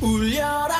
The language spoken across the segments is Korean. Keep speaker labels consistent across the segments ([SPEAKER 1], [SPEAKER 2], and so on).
[SPEAKER 1] 울려라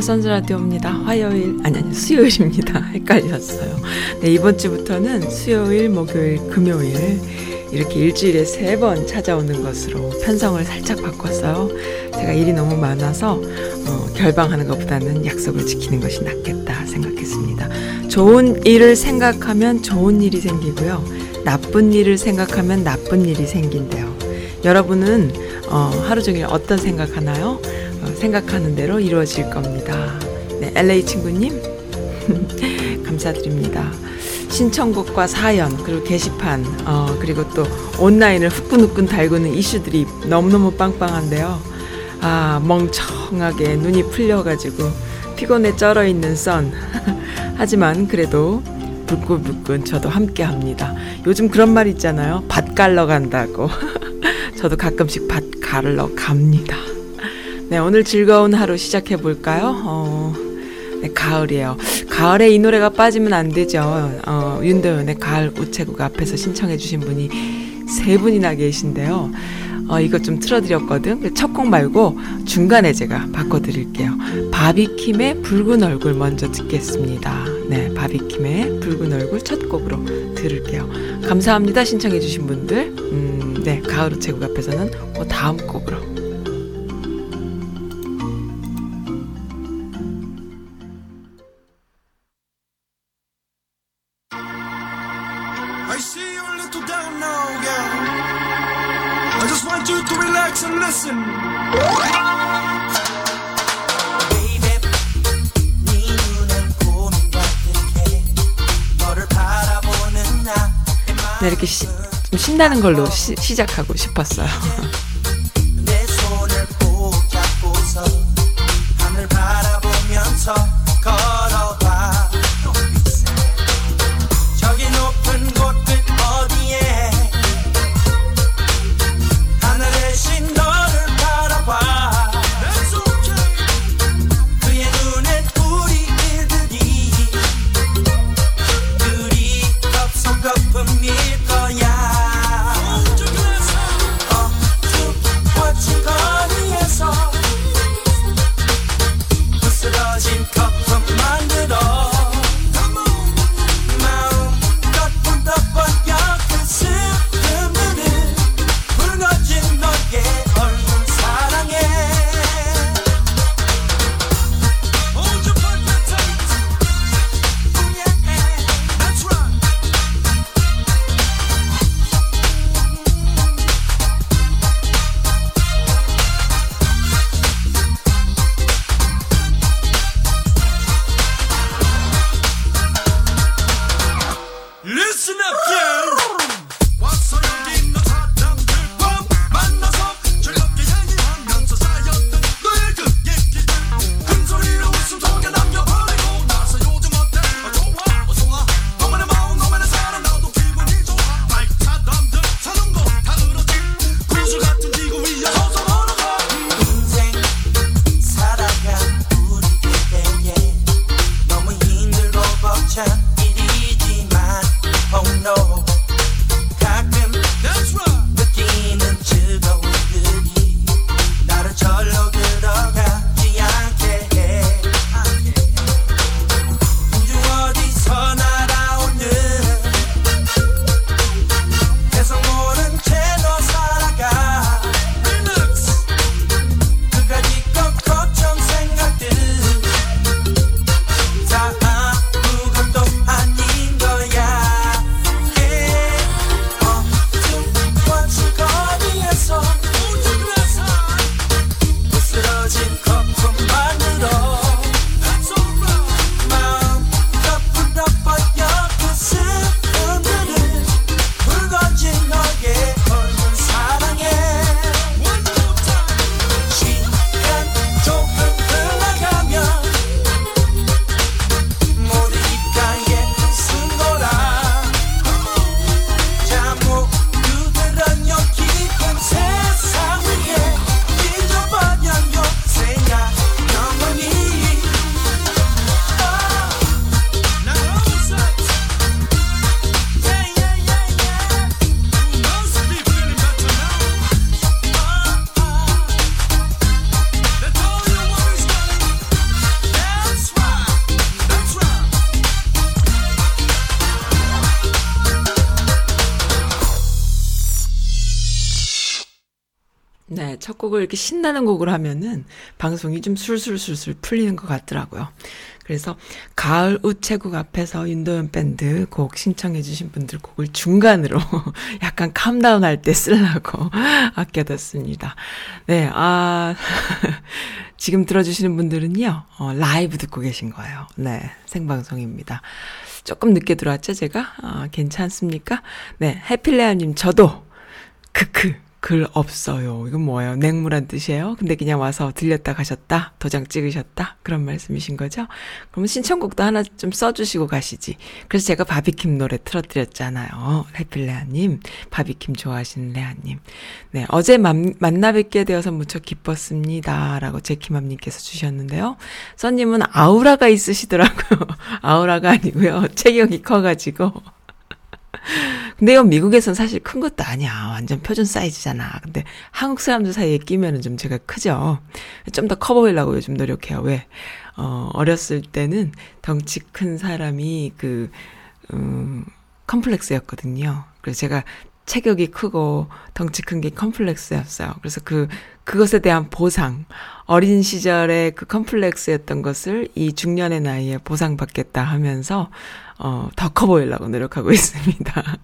[SPEAKER 2] 선즈라디오입니다. 화요일, 아니, 아니, 수요일입니다. 헷갈렸어요. 네, 이번 주부터는 수요일, 목요일, 금요일, 이렇게 일주일에 세 번 찾아오는 것으로 편성을 살짝 바꿨어요. 제가 일이 너무 많아서, 어, 결방하는 것보다는 약속을 지키는 것이 낫겠다 생각했습니다. 좋은 일을 생각하면 좋은 일이 생기고요. 나쁜 일을 생각하면 나쁜 일이 생긴대요. 여러분은, 어, 하루 종일 어떤 생각하나요? 어, 생각하는 대로 이루어질 겁니다. 네, LA 친구님 감사드립니다. 신청곡과 사연 그리고 게시판 어, 그리고 또 온라인을 후끈후끈 달구는 이슈들이 너무너무 빵빵한데요. 아 멍청하게 눈이 풀려가지고 피곤에 쩔어 있는 선 하지만 그래도 불끈불끈 저도 함께 합니다. 요즘 그런 말 있잖아요. 밭 갈러 간다고. 저도 가끔씩 밭 갈러 갑니다. 네, 오늘 즐거운 하루 시작해 볼까요? 어, 네, 가을이에요. 가을에 이 노래가 빠지면 안 되죠. 어, 윤도현의 가을 우체국 앞에서 신청해 주신 분이 세 분이나 계신데요. 어, 이거 좀 틀어드렸거든. 첫 곡 말고 중간에 제가 바꿔드릴게요. 바비킴의 붉은 얼굴 먼저 듣겠습니다. 네, 바비킴의 붉은 얼굴 첫 곡으로 들을게요. 감사합니다. 신청해 주신 분들. 음, 네, 가을 우체국 앞에서는 그 다음 곡으로. 좀 신나는 걸로 시, 시작하고 싶었어요.
[SPEAKER 3] Listen up,
[SPEAKER 2] 네, 첫 곡을 이렇게 신나는 곡을 하면은 방송이 좀 술술술술 풀리는 것 같더라고요. 그래서 가을 우체국 앞에서 윤도현 밴드 곡 신청해 주신 분들 곡을 중간으로 약간 캄다운 할 때 쓰려고 아껴뒀습니다. 네, 아, 지금 들어주시는 분들은요, 어, 라이브 듣고 계신 거예요. 네, 생방송입니다. 조금 늦게 들어왔죠, 제가? 아, 괜찮습니까? 네, 해필레아님, 저도, 크크, 글 없어요. 이건 뭐예요? 냉무란 뜻이에요? 근데 그냥 와서 들렸다 가셨다? 도장 찍으셨다? 그런 말씀이신 거죠? 그러면 신청곡도 하나 좀 써주시고 가시지. 그래서 제가 바비킴 노래 틀어드렸잖아요. 해필 레아님. 바비킴 좋아하시는 레아님. 네, 어제 만, 만나 뵙게 되어서 무척 기뻤습니다. 라고 제키맘님께서 주셨는데요. 써님은 아우라가 있으시더라고요. 아우라가 아니고요. 체격이 커가지고. 근데 이건 미국에선 사실 큰 것도 아니야. 완전 표준 사이즈잖아. 근데 한국 사람들 사이에 끼면은 좀 제가 크죠. 좀 더 커 보이려고 요즘 노력해요. 왜? 어, 어렸을 때는 덩치 큰 사람이 그, 음, 컴플렉스였거든요. 그래서 제가 체격이 크고 덩치 큰 게 컴플렉스였어요. 그래서 그, 그것에 대한 보상, 어린 시절에 그 컴플렉스였던 것을 이 중년의 나이에 보상받겠다 하면서, 어, 더 커 보이려고 노력하고 있습니다.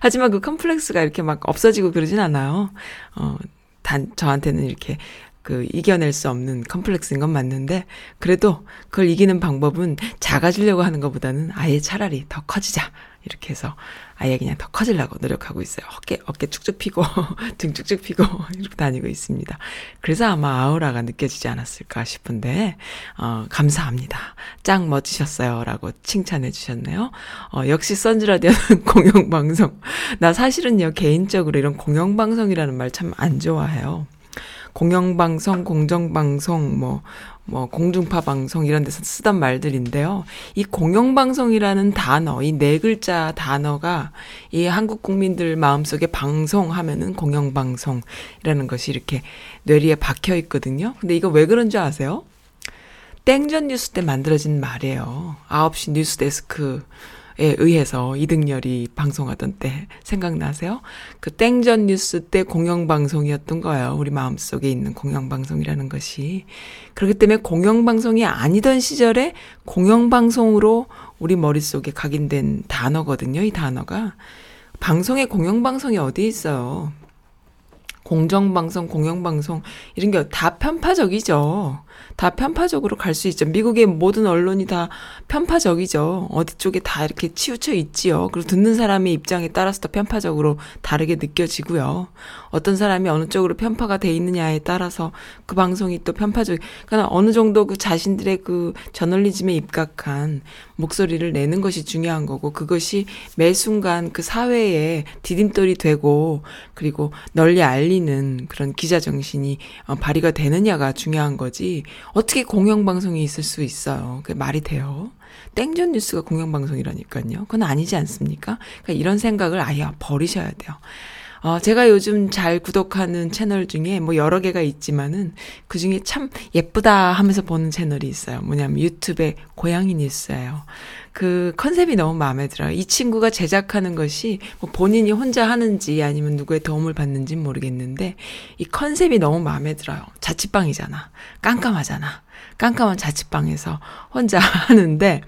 [SPEAKER 2] 하지만 그 컴플렉스가 이렇게 막 없어지고 그러진 않아요. 어, 단, 저한테는 이렇게 그 이겨낼 수 없는 컴플렉스인 건 맞는데, 그래도 그걸 이기는 방법은 작아지려고 하는 것보다는 아예 차라리 더 커지자. 이렇게 해서 아예 그냥 더 커지려고 노력하고 있어요. 어깨, 어깨 쭉쭉 피고, 등 쭉쭉 피고, 이렇게 다니고 있습니다. 그래서 아마 아우라가 느껴지지 않았을까 싶은데, 어, 감사합니다. 짱 멋지셨어요. 라고 칭찬해 주셨네요. 어, 역시 선즈라디오는 공영방송. 나 사실은요, 개인적으로 이런 공영방송이라는 말 참 안 좋아해요. 공영방송, 공정방송, 뭐, 뭐, 공중파 방송 이런 데서 쓰던 말들인데요. 이 공영방송이라는 단어, 이 네 글자 단어가 이 한국 국민들 마음속에 방송하면은 공영방송이라는 것이 이렇게 뇌리에 박혀 있거든요. 근데 이거 왜 그런 줄 아세요? 땡전 뉴스 때 만들어진 말이에요. 9시 뉴스 데스크. 에 의해서 이등열이 방송하던 때 생각나세요? 그 땡전 뉴스 때 공영방송이었던 거예요. 우리 마음속에 있는 공영방송이라는 것이. 그렇기 때문에 공영방송이 아니던 시절에 공영방송으로 우리 머릿속에 각인된 단어거든요. 이 단어가. 방송에 공영방송이 어디 있어요? 공정방송, 공영방송, 이런 게 다 편파적이죠. 다 편파적으로 갈 수 있죠. 미국의 모든 언론이 다 편파적이죠. 어디 쪽에 다 이렇게 치우쳐 있지요. 그리고 듣는 사람의 입장에 따라서 더 편파적으로 다르게 느껴지고요. 어떤 사람이 어느 쪽으로 편파가 돼 있느냐에 따라서 그 방송이 또 편파적, 그러니까 어느 정도 그 자신들의 그 저널리즘에 입각한 목소리를 내는 것이 중요한 거고, 그것이 매 순간 그 사회에 디딤돌이 되고, 그리고 널리 알리는 그런 기자 정신이 어, 발휘가 되느냐가 중요한 거지, 어떻게 공영방송이 있을 수 있어요. 그게 말이 돼요. 땡전 뉴스가 공영방송이라니까요. 그건 아니지 않습니까? 그러니까 이런 생각을 아예 버리셔야 돼요. 어, 제가 요즘 잘 구독하는 채널 중에 뭐 여러 개가 있지만은 그 중에 참 예쁘다 하면서 보는 채널이 있어요. 뭐냐면 유튜브에 고양이 뉴스예요. 그 컨셉이 너무 마음에 들어요. 이 친구가 제작하는 것이 뭐 본인이 혼자 하는지 아니면 누구의 도움을 받는지 모르겠는데 이 컨셉이 너무 마음에 들어요. 자취방이잖아. 깜깜하잖아. 깜깜한 자취방에서 혼자 하는데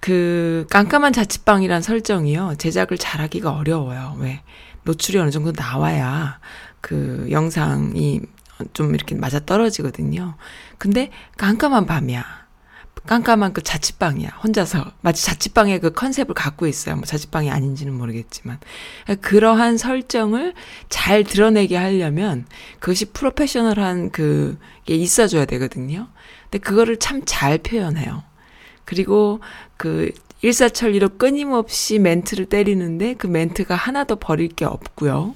[SPEAKER 2] 그 깜깜한 자취방이란 설정이요. 제작을 잘하기가 어려워요. 왜? 노출이 어느 정도 나와야 그 영상이 좀 이렇게 맞아 떨어지거든요. 근데 깜깜한 밤이야. 깜깜한 그 자취방이야. 혼자서. 마치 자취방의 그 컨셉을 갖고 있어요. 뭐 자취방이 아닌지는 모르겠지만. 그러한 설정을 잘 드러내게 하려면 그것이 프로페셔널한 그게 있어줘야 되거든요. 근데 그거를 참 잘 표현해요. 그리고 그 일사천리로 끊임없이 멘트를 때리는데 그 멘트가 하나도 버릴 게 없고요.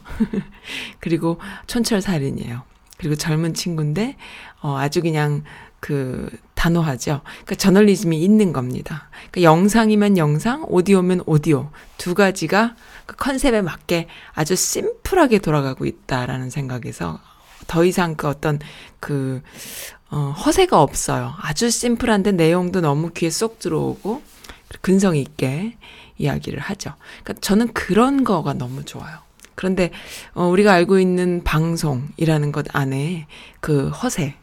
[SPEAKER 2] 그리고 촌철살인이에요. 그리고 젊은 친구인데 어 아주 그냥 그 단호하죠. 그러니까 저널리즘이 있는 겁니다. 그러니까 영상이면 영상, 오디오면 오디오 두 가지가 그 컨셉에 맞게 아주 심플하게 돌아가고 있다라는 생각에서 더 이상 그 어떤 그 어, 허세가 없어요. 아주 심플한데 내용도 너무 귀에 쏙 들어오고 근성 있게 이야기를 하죠. 그러니까 저는 그런 거가 너무 좋아요. 그런데 어, 우리가 알고 있는 방송이라는 것 안에 그 허세,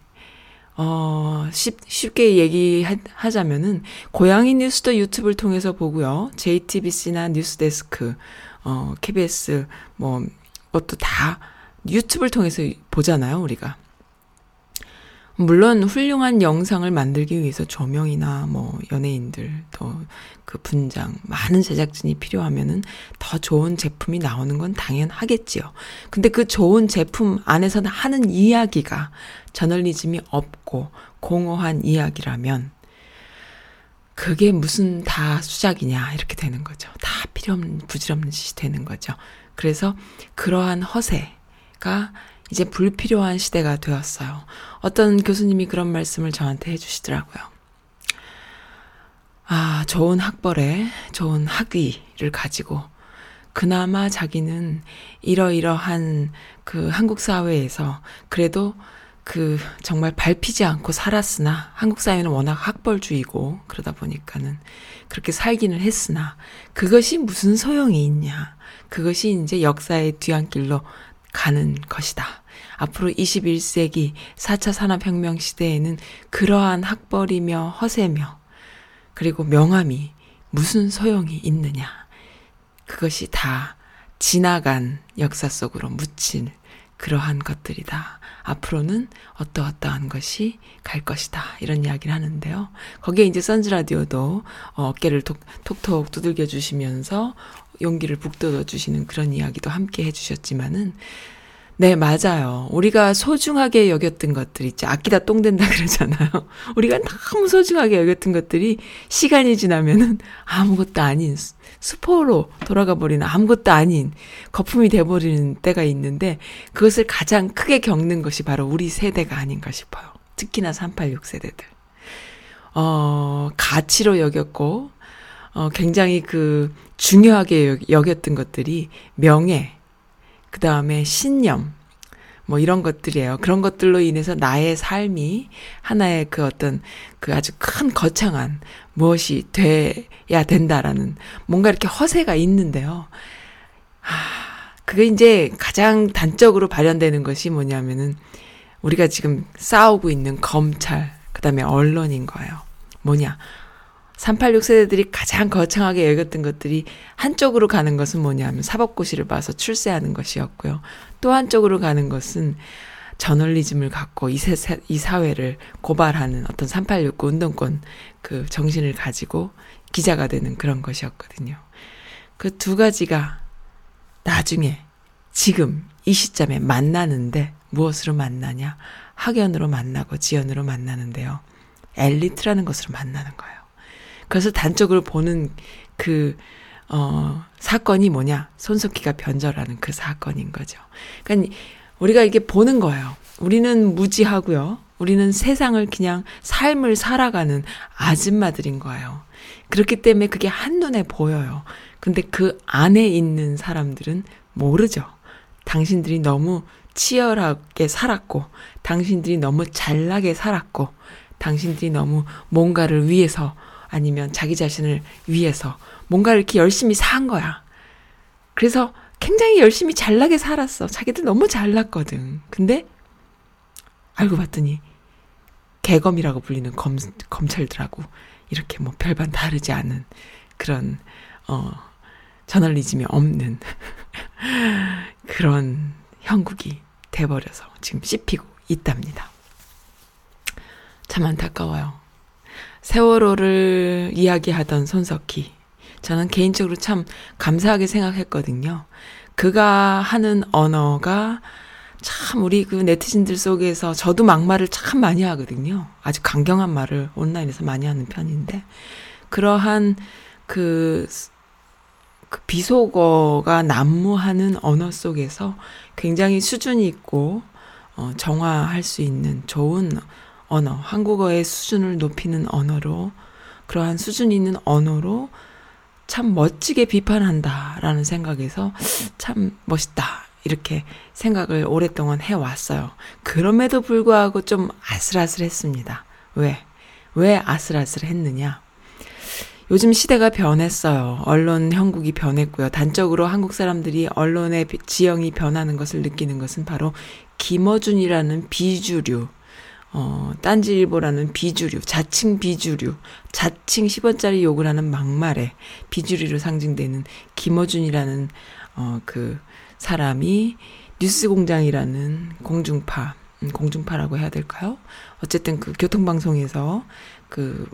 [SPEAKER 2] 어, 쉽, 쉽게 얘기하자면은, 고양이 뉴스도 유튜브를 통해서 보고요. JTBC나 뉴스데스크, 어, KBS, 뭐, 것도 다 유튜브를 통해서 보잖아요, 우리가. 물론 훌륭한 영상을 만들기 위해서 조명이나 뭐 연예인들 더 그 분장 많은 제작진이 필요하면은 더 좋은 제품이 나오는 건 당연하겠지요. 근데 그 좋은 제품 안에서 하는 이야기가 저널리즘이 없고 공허한 이야기라면 그게 무슨 다 수작이냐 이렇게 되는 거죠. 다 필요 없는 부질없는 짓이 되는 거죠. 그래서 그러한 허세가 이제 불필요한 시대가 되었어요. 어떤 교수님이 그런 말씀을 저한테 해주시더라고요. 아, 좋은 학벌에 좋은 학위를 가지고 그나마 자기는 이러이러한 그 한국 사회에서 그래도 그 정말 밟히지 않고 살았으나 한국 사회는 워낙 학벌주의고 그러다 보니까는 그렇게 살기는 했으나 그것이 무슨 소용이 있냐. 그것이 이제 역사의 뒤안길로 가는 것이다. 앞으로 21세기 4차 산업혁명 시대에는 그러한 학벌이며 허세며 그리고 명함이 무슨 소용이 있느냐. 그것이 다 지나간 역사 속으로 묻힌 그러한 것들이다. 앞으로는 어떠어떠한 것이 갈 것이다. 이런 이야기를 하는데요. 거기에 이제 선즈 라디오도 어, 어깨를 톡, 톡톡 두들겨 주시면서 용기를 북돋워 주시는 그런 이야기도 함께 해 주셨지만은 네, 맞아요. 우리가 소중하게 여겼던 것들 있죠. 아끼다 똥 된다 그러잖아요. 우리가 너무 소중하게 여겼던 것들이 시간이 지나면은 아무것도 아닌 수- 수포로 돌아가 버리는 아무것도 아닌 거품이 돼버리는 때가 있는데 그것을 가장 크게 겪는 것이 바로 우리 세대가 아닌가 싶어요. 특히나 386 세대들. 어, 가치로 여겼고, 어, 굉장히 그 중요하게 여- 여겼던 것들이 명예, 그 다음에 신념, 뭐 이런 것들이에요. 그런 것들로 인해서 나의 삶이 하나의 그 어떤 그 아주 큰 거창한 무엇이 돼야 된다라는 뭔가 이렇게 허세가 있는데요. 아, 그게 이제 가장 단적으로 발현되는 것이 뭐냐면은 우리가 지금 싸우고 있는 검찰, 그 다음에 언론인 거예요. 뭐냐. 386 세대들이 가장 거창하게 여겼던 것들이 한쪽으로 가는 것은 뭐냐면 사법고시를 봐서 출세하는 것이었고요. 또 한쪽으로 가는 것은 저널리즘을 갖고 이, 세, 이 사회를 고발하는 어떤 3869 운동권 그 정신을 가지고 기자가 되는 그런 것이었거든요. 그 두 가지가 나중에 지금 이 시점에 만나는데 무엇으로 만나냐? 학연으로 만나고 지연으로 만나는데요. 엘리트라는 것으로 만나는 거예요. 그래서 단적으로 보는 그, 어, 사건이 뭐냐? 손석희가 변절하는 그 사건인 거죠. 그러니까 우리가 이게 보는 거예요. 우리는 무지하고요. 우리는 세상을 그냥 삶을 살아가는 아줌마들인 거예요. 그렇기 때문에 그게 한눈에 보여요. 근데 그 안에 있는 사람들은 모르죠. 당신들이 너무 치열하게 살았고, 당신들이 너무 잘나게 살았고, 당신들이 너무 뭔가를 위해서 아니면 자기 자신을 위해서 뭔가를 이렇게 열심히 산 거야. 그래서 굉장히 열심히 잘나게 살았어. 자기들 너무 잘났거든. 근데 알고 봤더니 개검이라고 불리는 검, 검찰들하고 이렇게 뭐 별반 다르지 않은 그런 어 저널리즘이 없는 그런 형국이 돼버려서 지금 씹히고 있답니다. 참 안타까워요. 세월호를 이야기하던 손석희. 저는 개인적으로 참 감사하게 생각했거든요. 그가 하는 언어가 참 우리 그 네티즌들 속에서 저도 막말을 참 많이 하거든요. 아주 강경한 말을 온라인에서 많이 하는 편인데 그러한 그, 그 비속어가 난무하는 언어 속에서 굉장히 수준이 있고 어, 정화할 수 있는 좋은 언어, 한국어의 수준을 높이는 언어로 그러한 수준 있는 언어로 참 멋지게 비판한다라는 생각에서 참 멋있다. 이렇게 생각을 오랫동안 해왔어요. 그럼에도 불구하고 좀 아슬아슬했습니다. 왜? 왜 아슬아슬했느냐? 요즘 시대가 변했어요. 언론 형국이 변했고요. 단적으로 한국 사람들이 언론의 비- 지형이 변하는 것을 느끼는 것은 바로 김어준이라는 비주류, 어, 딴지일보라는 비주류, 자칭 비주류, 자칭 10원짜리 욕을 하는 막말에 비주류로 상징되는 김어준이라는, 어, 그 사람이 뉴스 공장이라는 공중파, 음, 공중파라고 해야 될까요? 어쨌든 그 교통방송에서 그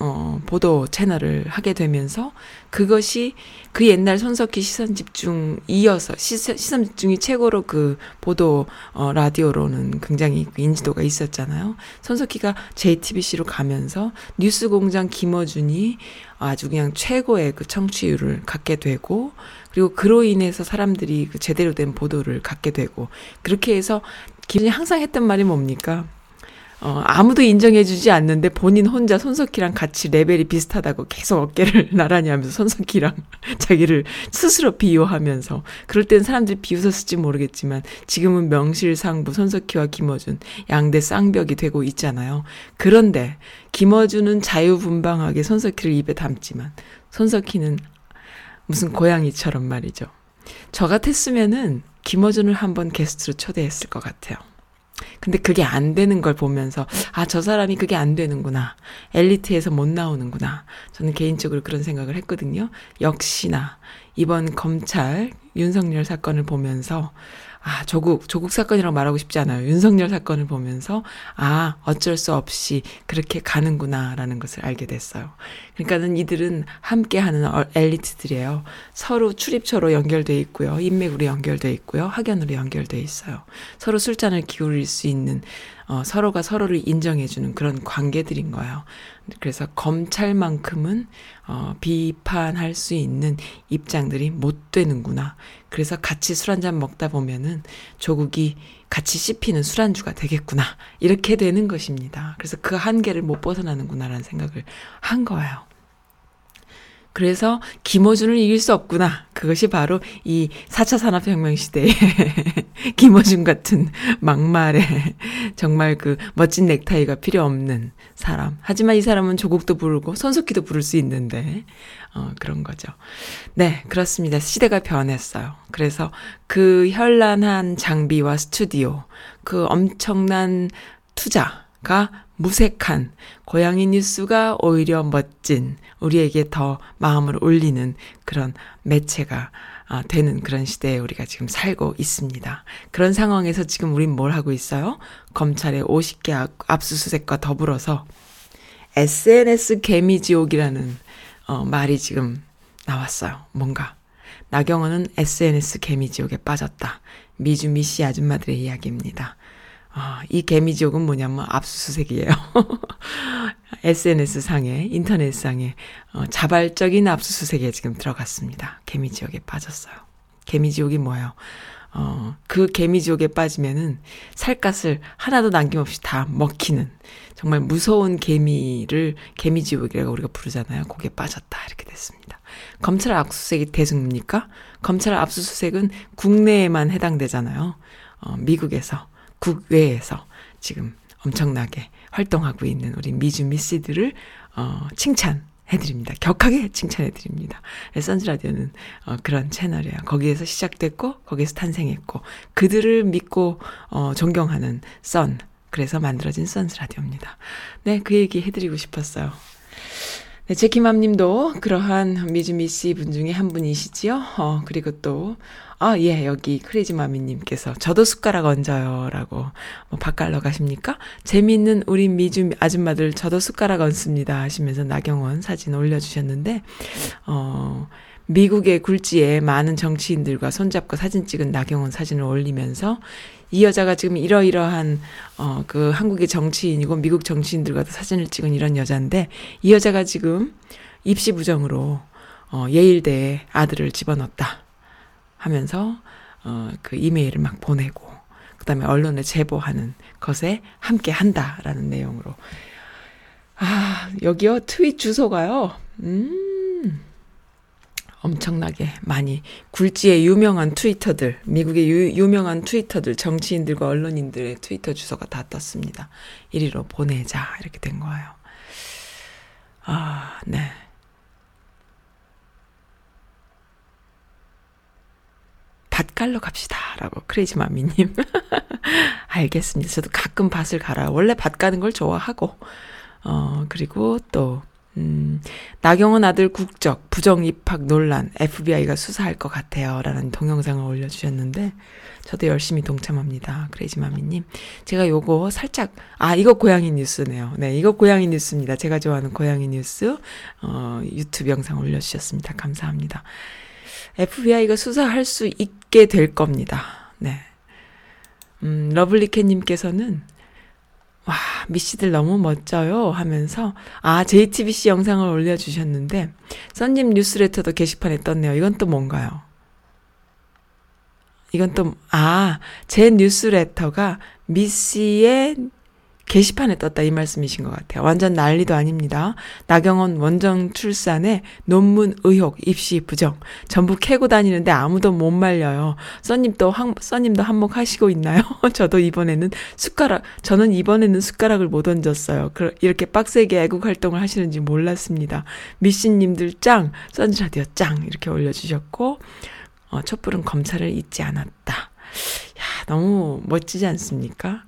[SPEAKER 2] 어, 보도 채널을 하게 되면서 그것이 그 옛날 손석희 시선 집중 이어서 시선, 시선 집중이 최고로 그 보도 어, 라디오로는 굉장히 그 인지도가 있었잖아요. 손석희가 JTBC로 가면서 뉴스 공장 김어준이 아주 그냥 최고의 그 청취율을 갖게 되고 그리고 그로 인해서 사람들이 그 제대로 된 보도를 갖게 되고 그렇게 해서 김이 항상 했던 말이 뭡니까? 어, 아무도 인정해주지 않는데 본인 혼자 손석희랑 같이 레벨이 비슷하다고 계속 어깨를 나란히 하면서 손석희랑 자기를 스스로 비유하면서 그럴 땐 사람들이 비웃었을지 모르겠지만 지금은 명실상부 손석희와 김어준 양대 쌍벽이 되고 있잖아요. 그런데 김어준은 자유분방하게 손석희를 입에 담지만 손석희는 무슨 고양이처럼 말이죠. 저 같았으면은 김어준을 한번 게스트로 초대했을 것 같아요. 근데 그게 안 되는 걸 보면서 아 저 사람이 그게 안 되는구나. 엘리트에서 못 나오는구나. 저는 개인적으로 그런 생각을 했거든요. 역시나 이번 검찰 윤석열 사건을 보면서 아 조국 조국 사건이라고 말하고 싶지 않아요. 윤석열 사건을 보면서 아 어쩔 수 없이 그렇게 가는구나라는 것을 알게 됐어요. 그러니까는 이들은 함께 하는 어- 엘리트들이에요. 서로 출입처로 연결돼 있고요. 인맥으로 연결돼 있고요. 학연으로 연결돼 있어요. 서로 술잔을 기울일 수 있는 어, 서로가 서로를 인정해주는 그런 관계들인 거예요. 그래서 검찰만큼은 어, 비판할 수 있는 입장들이 못 되는구나. 그래서 같이 술 한잔 먹다 보면은 조국이 같이 씹히는 술안주가 되겠구나. 이렇게 되는 것입니다. 그래서 그 한계를 못 벗어나는구나라는 생각을 한 거예요. 그래서 김어준을 이길 수 없구나. 그것이 바로 이 4차 산업혁명 시대에 김어준 같은 막말에 정말 그 멋진 넥타이가 필요 없는 사람. 하지만 이 사람은 조국도 부르고 손석희도 부를 수 있는데, 어, 그런 거죠. 네, 그렇습니다. 시대가 변했어요. 그래서 그 현란한 장비와 스튜디오, 그 엄청난 투자 가 무색한 고양이 뉴스가 오히려 멋진 우리에게 더 마음을 울리는 그런 매체가 아, 되는 그런 시대에 우리가 지금 살고 있습니다. 그런 상황에서 지금 우린 뭘 하고 있어요? 검찰의 50개 압- 압수수색과 더불어서 SNS 개미지옥이라는 어, 말이 지금 나왔어요. 뭔가 나경원은 SNS 개미지옥에 빠졌다. 미주 미 씨 아줌마들의 이야기입니다. 아, 이 개미지옥은 뭐냐면 압수수색이에요. SNS 상에, 인터넷 상에, 어, 자발적인 압수수색에 지금 들어갔습니다. 개미지옥에 빠졌어요. 개미지옥이 뭐예요? 어, 그 개미지옥에 빠지면은 살갗을 하나도 남김없이 다 먹히는 정말 무서운 개미를 개미지옥이라고 우리가 부르잖아요. 거기에 빠졌다. 이렇게 됐습니다. 검찰 압수수색이 대승입니까? 검찰 압수수색은 국내에만 해당되잖아요. 어, 미국에서, 국외에서 지금 엄청나게 활동하고 있는 우리 미주 미씨들을 어, 칭찬해드립니다. 격하게 칭찬해드립니다. 선즈라디오는 어, 그런 채널이에요. 거기에서 시작됐고 거기에서 탄생했고 그들을 믿고 어, 존경하는 선 그래서 만들어진 선즈라디오입니다. 네, 그 얘기 해드리고 싶었어요. 네, 제키맘 님도 그러한 미즈미 씨분 중에 한 분이시지요. 어, 그리고 또, 아, 예, 여기 크레이지마미 님께서 저도 숟가락 얹어요. 라고, 뭐, 바깔러 가십니까? 재미있는 우리 미주 아줌마들 저도 숟가락 얹습니다. 하시면서 나경원 사진 올려주셨는데, 어, 미국의 굴지에 많은 정치인들과 손잡고 사진 찍은 나경원 사진을 올리면서 이 여자가 지금 이러이러한 어 그 한국의 정치인이고 미국 정치인들과도 사진을 찍은 이런 여자인데 이 여자가 지금 입시 부정으로 어 예일대에 아들을 집어넣었다 하면서 어 그 이메일을 막 보내고 그다음에 언론에 제보하는 것에 함께 한다라는 내용으로 아 여기요 트윗 주소가요 음 엄청나게 많이 굴지의 유명한 트위터들, 미국의 유, 유명한 트위터들, 정치인들과 언론인들의 트위터 주소가 다 떴습니다. 이리로 보내자 이렇게 된 거예요. 아, 네. 밭갈러 갑시다 라고 크레이지 마미님. 알겠습니다. 저도 가끔 밭을 갈아요. 원래 밭 가는 걸 좋아하고 어 그리고 또 음, 나경원 아들 국적 부정 입학 논란 FBI가 수사할 것 같아요. 라는 동영상을 올려주셨는데, 저도 열심히 동참합니다. 크레이지마미님. 제가 요거 살짝, 아, 이거 고양이 뉴스네요. 네, 이거 고양이 뉴스입니다. 제가 좋아하는 고양이 뉴스, 어, 유튜브 영상 올려주셨습니다. 감사합니다. FBI가 수사할 수 있게 될 겁니다. 네. 음, 러블리캣님께서는 와, 미씨들 너무 멋져요 하면서 아, JTBC 영상을 올려주셨는데 썬님 뉴스레터도 게시판에 떴네요. 이건 또 뭔가요? 이건 또, 아, 제 뉴스레터가 미씨의 게시판에 떴다 이 말씀이신 것 같아요. 완전 난리도 아닙니다. 나경원 원정 출산에 논문 의혹 입시 부정 전부 캐고 다니는데 아무도 못 말려요. 써님 또 한, 써님도 한몫하시고 있나요? 저도 이번에는 숟가락 저는 이번에는 숟가락을 못 얹었어요. 그, 이렇게 빡세게 애국 활동을 하시는지 몰랐습니다. 미씨님들 짱 선라디오 짱 이렇게 올려주셨고 어, 촛불은 검찰을 잊지 않았다. 야 너무 멋지지 않습니까?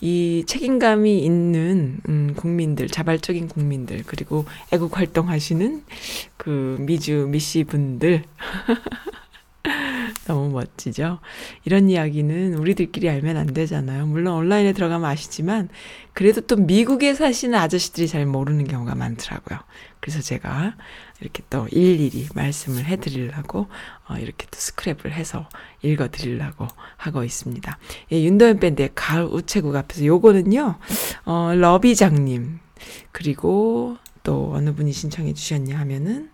[SPEAKER 2] 이 책임감이 있는 음, 국민들, 자발적인 국민들, 그리고 애국 활동하시는 그 미주 미씨 분들 너무 멋지죠? 이런 이야기는 우리들끼리 알면 안 되잖아요. 물론 온라인에 들어가면 아시지만, 그래도 또 미국에 사시는 아저씨들이 잘 모르는 경우가 많더라고요. 그래서 제가 이렇게 또 일일이 말씀을 해드리려고, 어, 이렇게 또 스크랩을 해서 읽어드리려고 하고 있습니다. 예, 윤도현 밴드의 가을 우체국 앞에서 요거는요, 어, 러비장님, 그리고 또 어느 분이 신청해 주셨냐 하면은,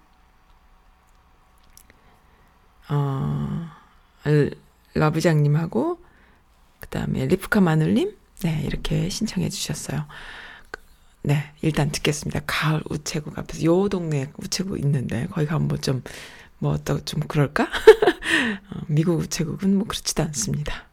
[SPEAKER 2] 어, 러브장님하고, 그 다음에 리프카 마늘님, 네, 이렇게 신청해 주셨어요. 네, 일단 듣겠습니다. 가을 우체국 앞에서, 요 동네 우체국 있는데, 거기 가면 뭐 좀, 뭐또좀 그럴까? 어, 미국 우체국은 뭐 그렇지도 않습니다.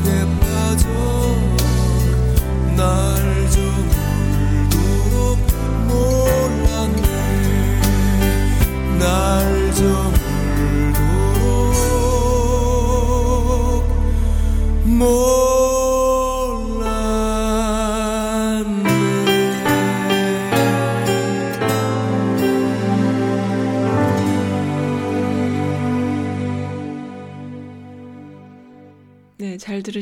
[SPEAKER 3] 사랑에 빠져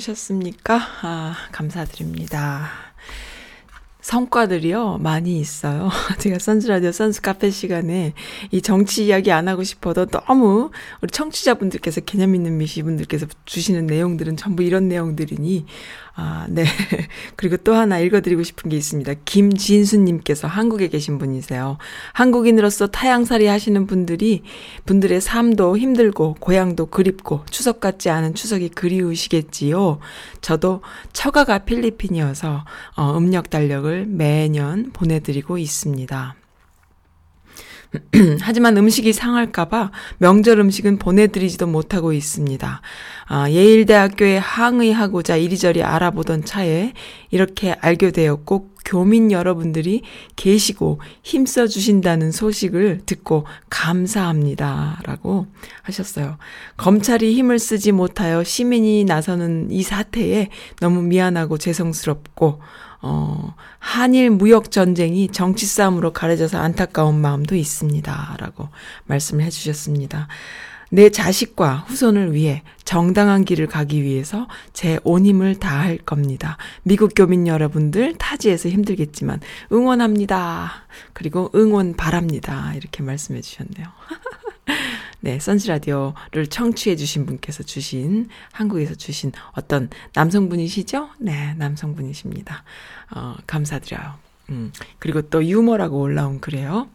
[SPEAKER 2] 들으셨습니까? 아, 감사드립니다. 성과들이요, 많이 있어요. 제가 선즈라디오 선즈 카페 시간에 이 정치 이야기 안 하고 싶어도 너무 우리 청취자분들께서 개념 있는 미시분들께서 주시는 내용들은 전부 이런 내용들이니, 아, 네. 그리고 또 하나 읽어드리고 싶은 게 있습니다. 김진수님께서 한국에 계신 분이세요. 한국인으로서 타향살이 하시는 분들이, 분들의 삶도 힘들고, 고향도 그립고, 추석 같지 않은 추석이 그리우시겠지요. 저도 처가가 필리핀이어서, 어, 음력 달력을 매년 보내드리고 있습니다. 하지만 음식이 상할까봐 명절 음식은 보내드리지도 못하고 있습니다. 아, 예일대학교에 항의하고자 이리저리 알아보던 차에 이렇게 알게 되었고 교민 여러분들이 계시고 힘써 주신다는 소식을 듣고 감사합니다. 라고 하셨어요. 검찰이 힘을 쓰지 못하여 시민이 나서는 이 사태에 너무 미안하고 죄송스럽고 어, 한일 무역 전쟁이 정치 싸움으로 가려져서 안타까운 마음도 있습니다. 라고 말씀을 해 주셨습니다. 내 자식과 후손을 위해 정당한 길을 가기 위해서 제 온 힘을 다할 겁니다. 미국 교민 여러분들 타지에서 힘들겠지만 응원합니다. 그리고 응원 바랍니다. 이렇게 말씀해 주셨네요. 네, 선즈라디오를 청취해 주신 분께서 주신, 한국에서 주신 어떤 남성분이시죠? 네, 남성분이십니다. 어, 감사드려요. 음, 그리고 또 유머라고 올라온 글이에요.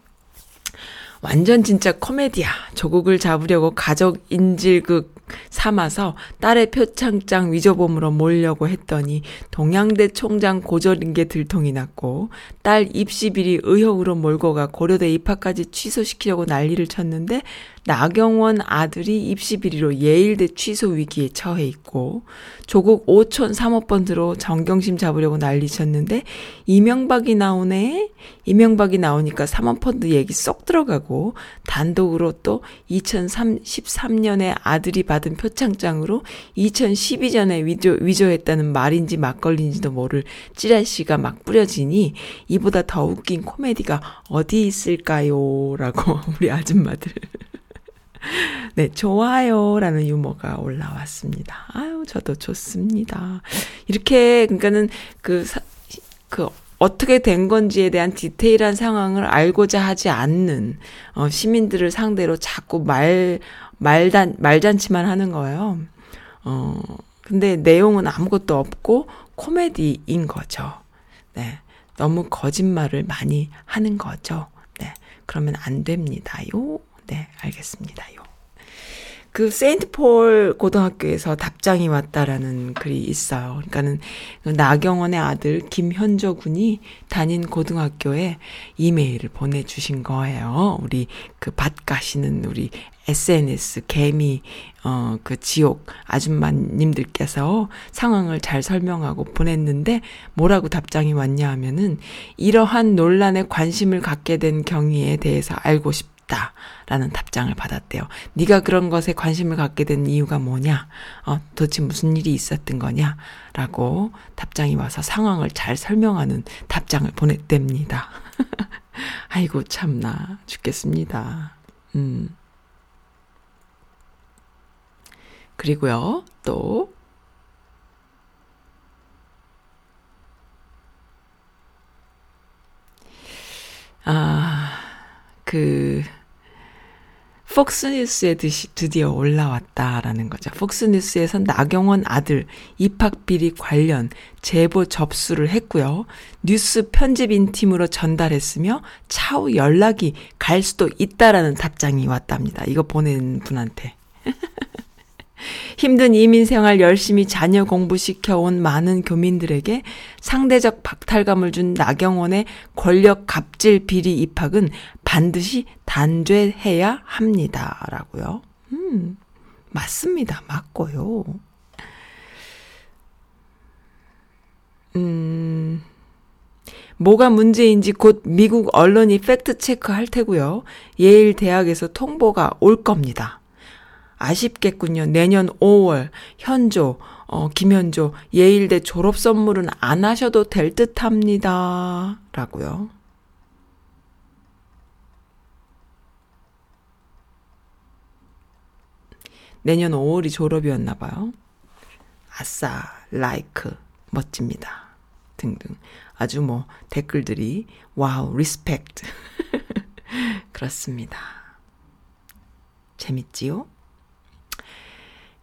[SPEAKER 2] 완전 진짜 코미디야. 조국을 잡으려고 가족 인질극 삼아서 딸의 표창장 위조범으로 몰려고 했더니 동양대 총장 고절인 게 들통이 났고 딸 입시 비리 의혹으로 몰고 가 고려대 입학까지 취소시키려고 난리를 쳤는데 나경원 아들이 입시 비리로 예일대 취소 위기에 처해 있고 조국 5촌 사모펀드로 정경심 잡으려고 난리 쳤는데 이명박이 나오네. 이명박이 나오니까 사모펀드 얘기 쏙 들어가고 단독으로 또 2013년에 아들이 받은 표창장으로 2012년에 위조, 위조했다는 말인지 막걸리인지도 모를 찌라시가 막 뿌려지니 이보다 더 웃긴 코미디가 어디 있을까요? 라고 우리 아줌마들. 네, 좋아요 라는 유머가 올라왔습니다. 아유, 저도 좋습니다. 이렇게, 그러니까는 그, 사, 그, 어떻게 된 건지에 대한 디테일한 상황을 알고자 하지 않는, 어, 시민들을 상대로 자꾸 말, 말단, 말잔치만 하는 거예요. 어, 근데 내용은 아무것도 없고 코미디인 거죠. 네. 너무 거짓말을 많이 하는 거죠. 네. 그러면 안 됩니다요. 네, 알겠습니다요. 그 세인트폴 고등학교에서 답장이 왔다라는 글이 있어요. 그러니까는 그 나경원의 아들 김현조 군이 다닌 고등학교에 이메일을 보내주신 거예요. 우리 그 밭 가시는 우리 SNS 개미 어 그 지옥 아줌마님들께서 상황을 잘 설명하고 보냈는데 뭐라고 답장이 왔냐 하면은 이러한 논란에 관심을 갖게 된 경위에 대해서 알고 싶 라는 답장을 받았대요. 네가 그런 것에 관심을 갖게 된 이유가 뭐냐? 어, 도대체 무슨 일이 있었던 거냐? 라고 답장이 와서 상황을 잘 설명하는 답장을 보냈답니다. 아이고 참나 죽겠습니다. 음. 그리고요. 또 아, 그 폭스뉴스에 드디어 올라왔다라는 거죠. 폭스뉴스에선 나경원 아들 입학 비리 관련 제보 접수를 했고요. 뉴스 편집인 팀으로 전달했으며 차후 연락이 갈 수도 있다라는 답장이 왔답니다. 이거 보낸 분한테. 힘든 이민 생활 열심히 자녀 공부시켜온 많은 교민들에게 상대적 박탈감을 준 나경원의 권력 갑질 비리 입학은 반드시 단죄해야 합니다. 라고요. 음, 맞습니다. 맞고요. 음, 뭐가 문제인지 곧 미국 언론이 팩트 체크 할 테고요. 예일 대학에서 통보가 올 겁니다. 아쉽겠군요. 내년 5월 현조 어 김현조 예일대 졸업 선물은 안 하셔도 될 듯합니다. 라고요. 내년 5월이 졸업이었나 봐요. 아싸, like, 멋집니다. 등등. 아주 뭐 댓글들이 wow, respect. 그렇습니다. 재밌지요?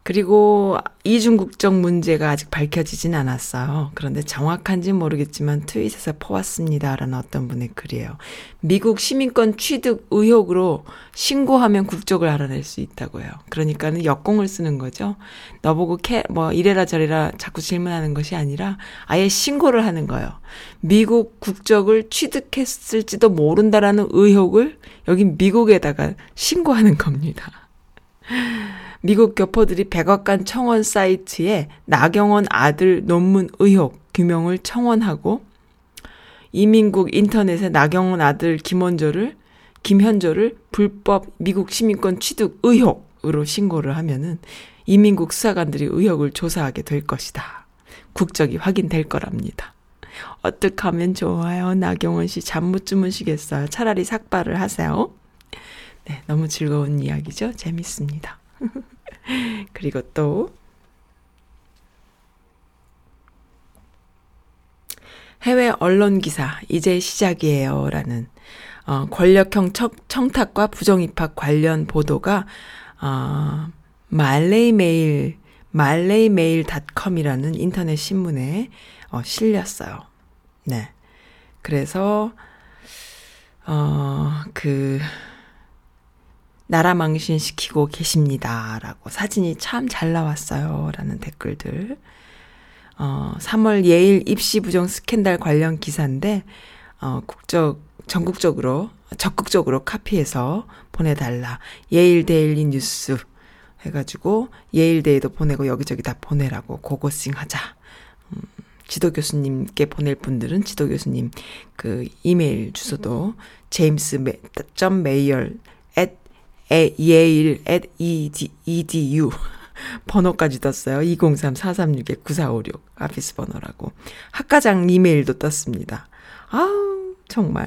[SPEAKER 2] 그리고 이중 국적 문제가 아직 밝혀지진 않았어요. 그런데 정확한지 모르겠지만 트윗에서 퍼왔습니다라는 어떤 분의 글이에요. 미국 시민권 취득 의혹으로 신고하면 국적을 알아낼 수 있다고 해요. 그러니까는 역공을 쓰는 거죠. 너보고 캐, 뭐 이래라 저래라 자꾸 질문하는 것이 아니라 아예 신고를 하는 거예요. 미국 국적을 취득했을지도 모른다라는 의혹을 여기 미국에다가 신고하는 겁니다. 미국 교포들이 백악관 청원 사이트에 나경원 아들 논문 의혹 규명을 청원하고 이민국 인터넷에 나경원 아들 김원조를 김현조를 불법 미국 시민권 취득 의혹으로 신고를 하면은 이민국 수사관들이 의혹을 조사하게 될 것이다. 국적이 확인될 거랍니다. 어떻게 하면 좋아요? 나경원 씨 잠 못 주무시겠어요? 차라리 삭발을 하세요. 네, 너무 즐거운 이야기죠? 재밌습니다. 그리고 또 해외 언론 기사 이제 시작이에요라는 어, 권력형 청, 청탁과 부정 입학 관련 보도가 어, 말레이 메일 말레이 메일닷컴이라는 인터넷 신문에 어, 실렸어요. 네. 그래서 어그 나라 망신시키고 계십니다. 라고 사진이 참 잘 나왔어요. 라는 댓글들. 어, 3월 예일 입시 부정 스캔들 관련 기사인데, 어, 국적, 전국적으로, 적극적으로 카피해서 보내달라. Yale Daily News 해가지고, 예일대에도 보내고 여기저기 다 보내라고 고고싱 하자. 음, 지도 교수님께 보낼 분들은 지도 교수님 그 이메일 주소도 mail at Yale at edu 번호까지 떴어요. 203-436-9456 아피스 번호라고. 학과장 이메일도 떴습니다. 아우 정말.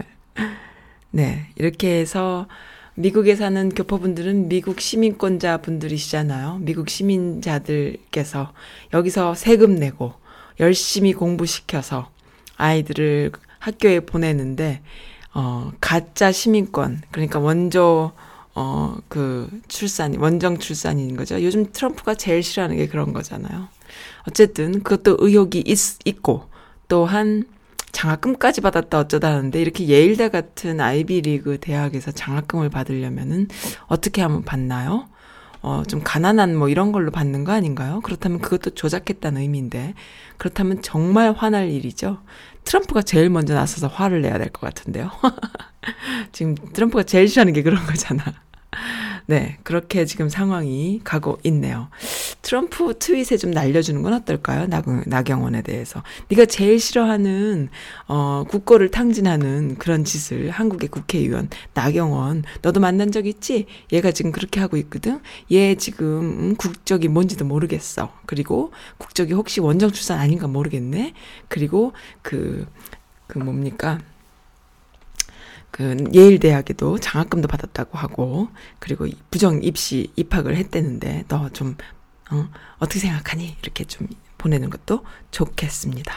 [SPEAKER 2] 네 이렇게 해서 미국에 사는 교포분들은 미국 시민권자 분들이시잖아요. 미국 시민자들께서 여기서 세금 내고 열심히 공부시켜서 아이들을 학교에 보내는데 어 가짜 시민권 그러니까 먼저 어, 그, 출산, 원정 출산인 거죠. 요즘 트럼프가 제일 싫어하는 게 그런 거잖아요. 어쨌든, 그것도 의혹이 있, 있고, 또한 장학금까지 받았다 어쩌다 하는데, 이렇게 예일대 같은 아이비리그 대학에서 장학금을 받으려면은, 어떻게 하면 받나요? 어, 좀 가난한 뭐 이런 걸로 받는 거 아닌가요? 그렇다면 그것도 조작했다는 의미인데, 그렇다면 정말 화날 일이죠. 트럼프가 제일 먼저 나서서 화를 내야 될 것 같은데요. 지금 트럼프가 제일 싫어하는 게 그런 거잖아. 네, 그렇게 지금 상황이 가고 있네요. 트럼프 트윗에 좀 날려주는 건 어떨까요? 나, 나경원에 대해서. 네가 제일 싫어하는 어 국고를 탕진하는 그런 짓을 한국의 국회의원 나경원 너도 만난 적 있지? 얘가 지금 그렇게 하고 있거든. 얘 지금 음, 국적이 뭔지도 모르겠어. 그리고 국적이 혹시 원정 출산 아닌가 모르겠네. 그리고 그그 그 뭡니까? 그 예일 대학에도 장학금도 받았다고 하고 그리고 부정 입시 입학을 했대는데 너좀 어, 어떻게 생각하니? 이렇게 좀 보내는 것도 좋겠습니다.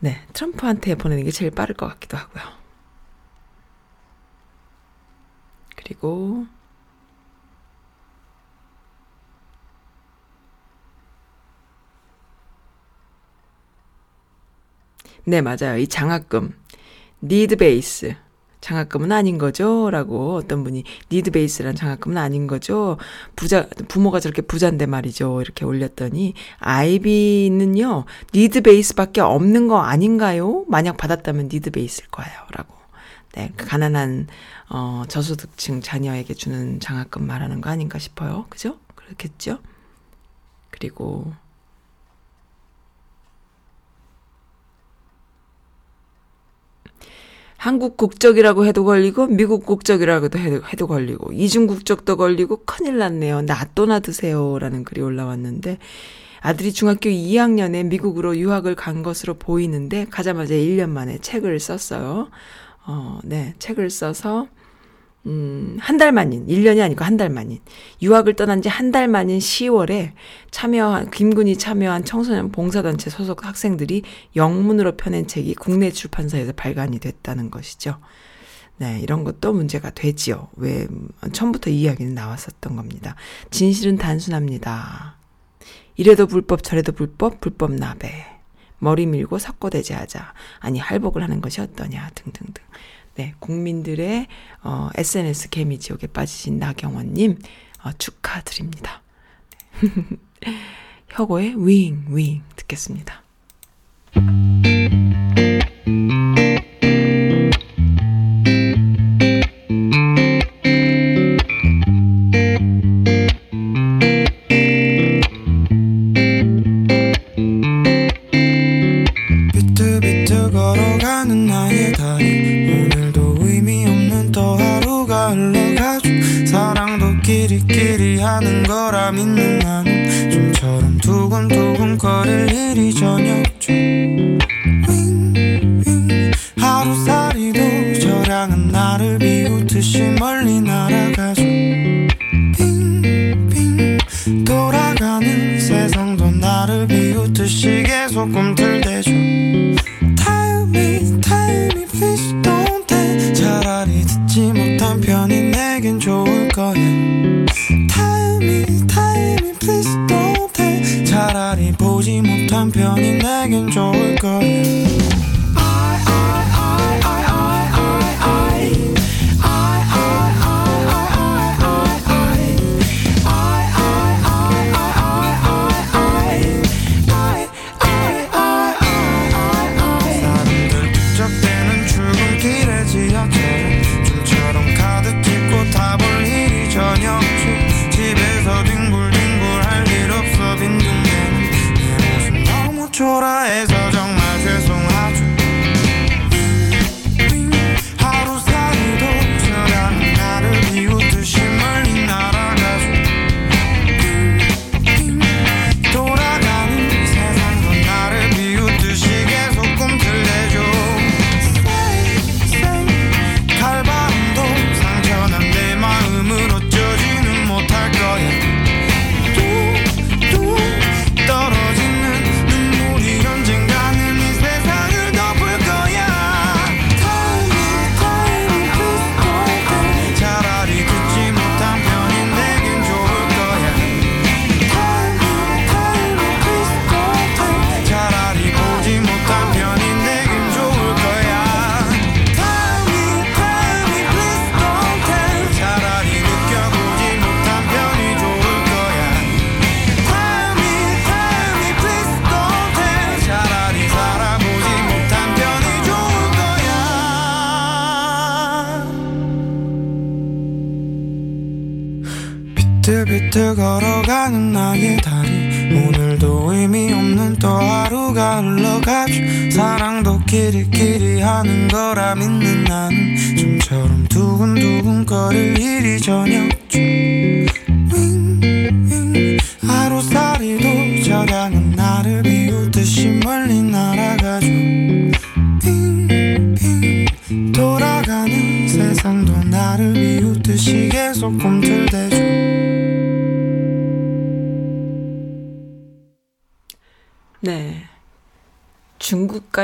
[SPEAKER 2] 네, 트럼프한테 보내는 게 제일 빠를 것 같기도 하고요. 그리고 네, 맞아요. 이 장학금 need base 장학금은 아닌 거죠? 라고 어떤 분이 need base란 장학금은 아닌 거죠? 부자 부모가 저렇게 부자인데 말이죠. 이렇게 올렸더니 아이비는요. need base밖에 없는 거 아닌가요? 만약 받았다면 need base일 거예요.라고. 네, 그 가난한 어 저소득층 자녀에게 주는 장학금 말하는 거 아닌가 싶어요. 그죠? 그렇겠죠? 그리고 한국 국적이라고 해도 걸리고 미국 국적이라고도 해도, 해도 걸리고 이중 국적도 걸리고 큰일 났네요. 낫또나 드세요라는 글이 올라왔는데 아들이 중학교 2학년에 미국으로 유학을 간 것으로 보이는데 가자마자 1년 만에 책을 썼어요. 어, 네, 책을 써서 음, 한 달 만인, 1년이 아니고 한 달 만인, 유학을 떠난 지 한 달 만인 10월에 참여한, 김군이 참여한 청소년 봉사단체 소속 학생들이 영문으로 펴낸 책이 국내 출판사에서 발간이 됐다는 것이죠. 네, 이런 것도 문제가 되지요. 왜, 처음부터 이 이야기는 나왔었던 겁니다. 진실은 단순합니다. 이래도 불법, 저래도 불법, 불법 나배. 머리 밀고 석고대죄하자. 아니, 할복을 하는 것이 어떠냐, 등등등. 네, 국민들의 어, SNS 개미 지옥에 빠지신 나경원님 어, 축하드립니다. 혁오의 윙, 윙 듣겠습니다.
[SPEAKER 3] 편이 내겐 좋을 거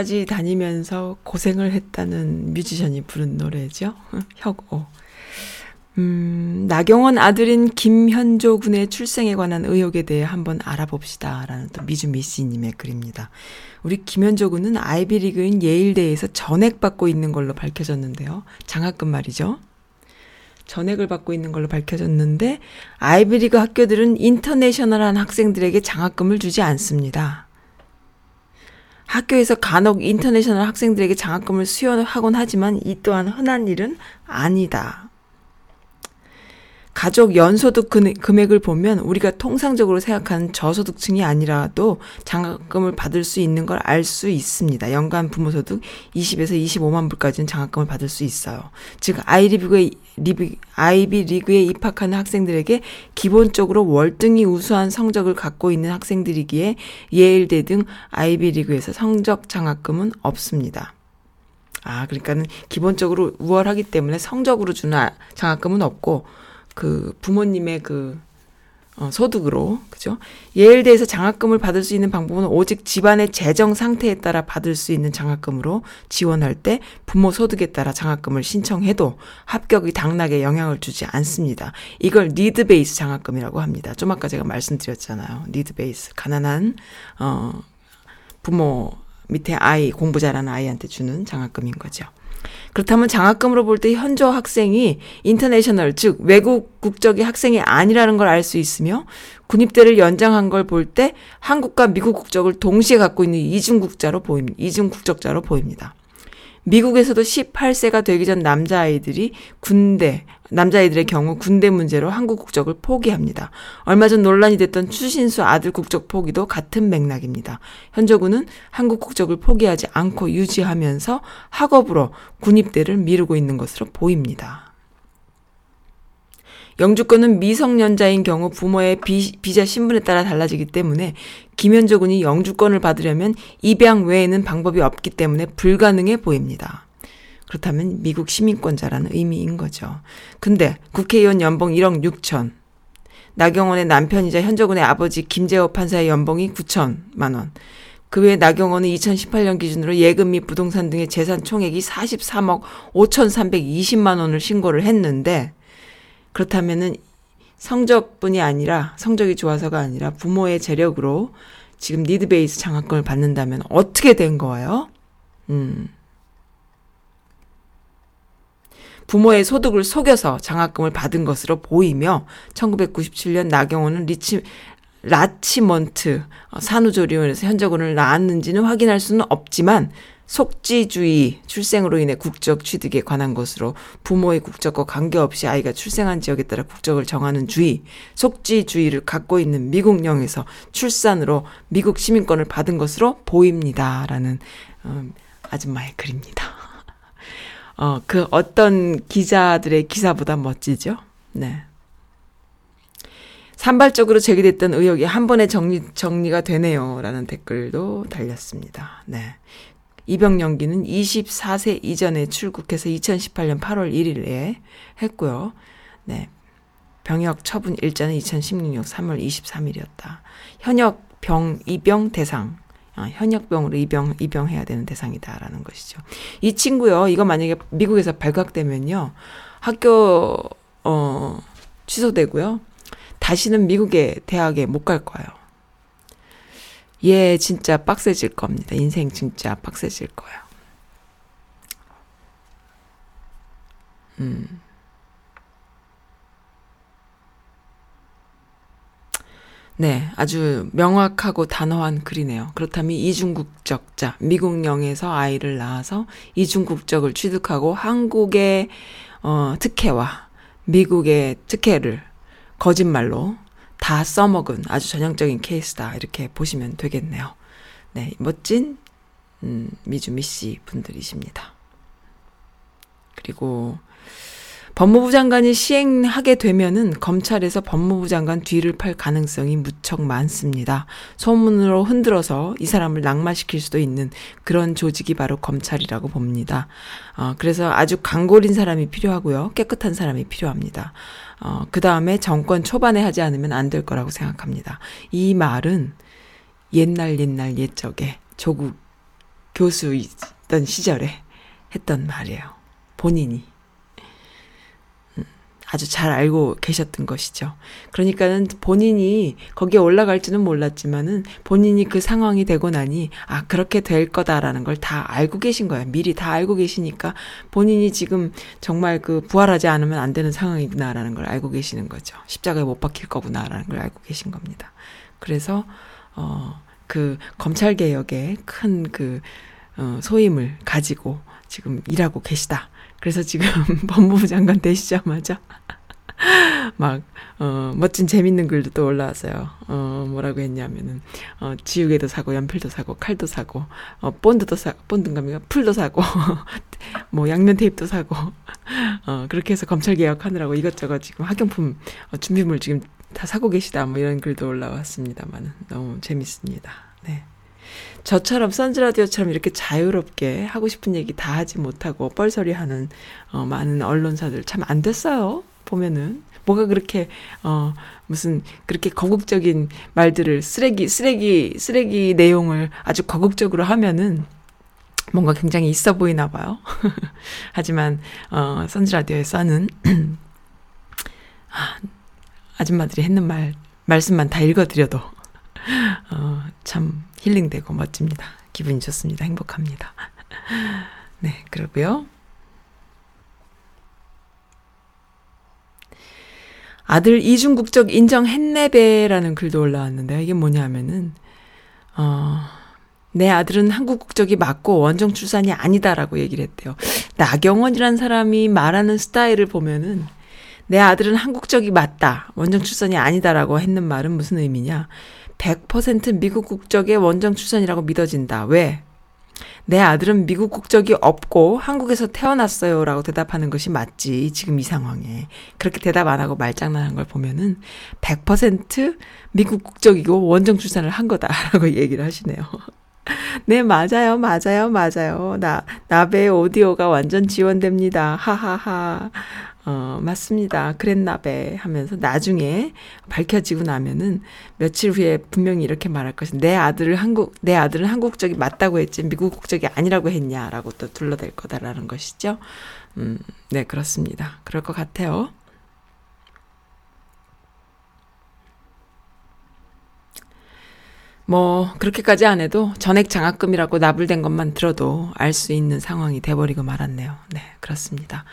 [SPEAKER 2] 중국까지 다니면서 고생을 했다는 뮤지션이 부른 노래죠. 혁오. 음, 나경원 아들인 김현조 군의 출생에 관한 의혹에 대해 한번 알아봅시다. 라는 또 미주미 씨님의 글입니다. 우리 김현조 군은 아이비리그인 예일대에서 전액 받고 있는 걸로 밝혀졌는데요. 장학금 말이죠. 전액을 받고 있는 걸로 밝혀졌는데, 아이비리그 학교들은 인터내셔널한 학생들에게 장학금을 주지 않습니다. 학교에서 간혹 international 학생들에게 장학금을 수여하곤 하지만 이 또한 흔한 일은 아니다. 가족 연소득 금- 금액을 보면 우리가 통상적으로 생각하는 저소득층이 아니라도 장학금을 받을 수 있는 걸 알 수 있습니다. 연간 부모소득 20에서 25만 불까지는 장학금을 받을 수 있어요. 즉 아이리그에 리브, 아이비 리그에 입학하는 학생들에게 기본적으로 월등히 우수한 성적을 갖고 있는 학생들이기에 예일대 등 아이비 리그에서 성적 장학금은 없습니다. 아, 그러니까는 기본적으로 우월하기 때문에 성적으로 주는 아- 장학금은 없고 그 부모님의 그 어, 소득으로 그죠? 예일대에서 장학금을 받을 수 있는 방법은 오직 집안의 재정 상태에 따라 받을 수 있는 장학금으로 지원할 때 부모 소득에 따라 장학금을 신청해도 합격이 당락에 영향을 주지 않습니다. 이걸 need base 장학금이라고 합니다. 좀 아까 제가 말씀드렸잖아요. need base 가난한 어 부모 밑에 아이 공부 잘하는 아이한테 주는 장학금인 거죠. 그렇다면 장학금으로 볼 때 현저 학생이 international 즉 외국 국적의 학생이 아니라는 걸 알 수 있으며 군입대를 연장한 걸 볼 때 한국과 미국 국적을 동시에 갖고 있는 이중 국자로 보입니다. 이중 국적자로 보입니다. 미국에서도 18세가 되기 전 남자아이들이 군대, 남자아이들의 경우 군대 문제로 한국 국적을 포기합니다. 얼마 전 논란이 됐던 추신수 아들 국적 포기도 같은 맥락입니다. 현저군은 한국 국적을 포기하지 않고 유지하면서 학업으로 군입대를 미루고 있는 것으로 보입니다. 영주권은 미성년자인 경우 부모의 비, 비자 신분에 따라 달라지기 때문에 김현조 군이 영주권을 받으려면 입양 외에는 방법이 없기 때문에 불가능해 보입니다. 그렇다면 미국 시민권자라는 의미인 거죠. 근데 국회의원 연봉 1억 6천, 나경원의 남편이자 현저군의 아버지 김재호 판사의 연봉이 9천만 원, 그 외에 나경원은 2018년 기준으로 예금 및 부동산 등의 재산 총액이 43억 5,320만 원을 신고를 했는데 그렇다면은 성적뿐이 아니라 성적이 좋아서가 아니라 부모의 재력으로 지금 니드 베이스 장학금을 받는다면 어떻게 된 거예요? 음. 부모의 소득을 속여서 장학금을 받은 것으로 보이며 1997년 나경원은 리치 라치먼트 어, 산후조리원에서 현저군을 낳았는지는 확인할 수는 없지만 속지주의 출생으로 인해 국적 취득에 관한 것으로 부모의 국적과 관계없이 아이가 출생한 지역에 따라 국적을 정하는 주의, 속지주의를 갖고 있는 미국령에서 출산으로 미국 시민권을 받은 것으로 보입니다 라는 음, 아줌마의 글입니다. 어, 그 어떤 기자들의 기사보다 멋지죠? 네. 산발적으로 제기됐던 의혹이 한 번에 정리, 정리가 되네요. 라는 댓글도 달렸습니다. 네. 입영 연기는 24세 이전에 출국해서 2018년 8월 1일에 했고요. 네. 병역 처분 일자는 2016년 3월 23일이었다. 현역 병 입영 대상. 아, 현역병으로 입영 입영해야 되는 대상이다라는 것이죠. 이 친구요. 이거 만약에 미국에서 발각되면요. 학교 어 취소되고요. 다시는 미국의 대학에 못 갈 거예요. 얘 진짜 빡세질 겁니다. 인생 진짜 빡세질 거예요. 음. 네, 아주 명확하고 단호한 글이네요. 그렇다면 이중국적자, 미국령에서 아이를 낳아서 이중국적을 취득하고 한국의 어, 특혜와 미국의 특혜를 거짓말로 다 써먹은 아주 전형적인 케이스다. 이렇게 보시면 되겠네요. 네, 멋진 음, 미주미 씨 분들이십니다. 그리고 법무부 장관이 시행하게 되면은 검찰에서 법무부 장관 뒤를 팔 가능성이 무척 많습니다. 소문으로 흔들어서 이 사람을 낙마시킬 수도 있는 그런 조직이 바로 검찰이라고 봅니다. 어, 그래서 아주 강골인 사람이 필요하고요. 깨끗한 사람이 필요합니다. 어, 그 다음에 정권 초반에 하지 않으면 안 될 거라고 생각합니다. 이 말은 옛날 옛날 옛적에 조국 교수있던 시절에 했던 말이에요. 본인이. 아주 잘 알고 계셨던 것이죠. 그러니까는 본인이 거기에 올라갈지는 몰랐지만은 본인이 그 상황이 되고 나니 아 그렇게 될 거다라는 걸 다 알고 계신 거예요. 미리 다 알고 계시니까 본인이 지금 정말 그 부활하지 않으면 안 되는 상황이구나라는 걸 알고 계시는 거죠. 십자가에 못 박힐 거구나라는 걸 알고 계신 겁니다. 그래서 어 그 검찰 개혁에 큰그 어, 소임을 가지고 지금 일하고 계시다. 그래서 지금 법무부 장관 되시자마자 막, 어, 멋진 재밌는 글도 또 올라왔어요. 어, 뭐라고 했냐면은, 어, 지우개도 사고, 연필도 사고, 칼도 사고, 어, 본드도 사, 본드인가요? 풀도 사고, 뭐, 양면 테이프도 사고, 어, 그렇게 해서 검찰 개혁하느라고 이것저것 지금 학용품, 어, 준비물 지금 다 사고 계시다. 뭐 이런 글도 올라왔습니다만, 너무 재밌습니다. 네. 저처럼 선즈라디오처럼 이렇게 자유롭게 하고 싶은 얘기 다 하지 못하고 뻘소리 하는 어, 많은 언론사들 참 안 됐어요. 보면은. 뭐가 그렇게 어 무슨 그렇게 거국적인 말들을 쓰레기 쓰레기 쓰레기 내용을 아주 거국적으로 하면은 뭔가 굉장히 있어 보이나 봐요. 하지만 어 선즈 라디오에서는 아, 아줌마들이 했는 말 말씀만 다 읽어 드려도 어, 참 힐링되고 멋집니다. 기분이 좋습니다. 행복합니다. 네, 그러고요. 아들 이중 국적 인정했네베라는 글도 올라왔는데요. 이게 뭐냐면은 어, 내 아들은 한국 국적이 맞고 원정 출산이 아니다라고 얘기를 했대요. 나경원이란 사람이 말하는 스타일을 보면은 내 아들은 한국적이 맞다. 원정 출산이 아니다라고 했는 말은 무슨 의미냐? 100% 미국 국적의 원정 출산이라고 믿어진다. 왜? 내 아들은 미국 국적이 없고 한국에서 태어났어요. 라고 대답하는 것이 맞지. 지금 이 상황에. 그렇게 대답 안 하고 말장난한 걸 보면은 100% 미국 국적이고 원정 출산을 한 거다라고 얘기를 하시네요. 네, 맞아요. 맞아요. 맞아요. 나, 나베 오디오가 완전 지원됩니다. 하하하. 어, 맞습니다. 그랬나베 하면서 나중에 밝혀지고 나면은 며칠 후에 분명히 이렇게 말할 것이 내 아들을 한국, 내 아들은 한국적이 맞다고 했지 미국 국적이 아니라고 했냐라고 또 둘러댈 거다라는 것이죠. 음, 네, 그렇습니다. 그럴 것 같아요. 뭐 그렇게까지 안 해도 전액 장학금이라고 납부된 것만 들어도 알 수 있는 상황이 돼버리고 말았네요. 네, 그렇습니다.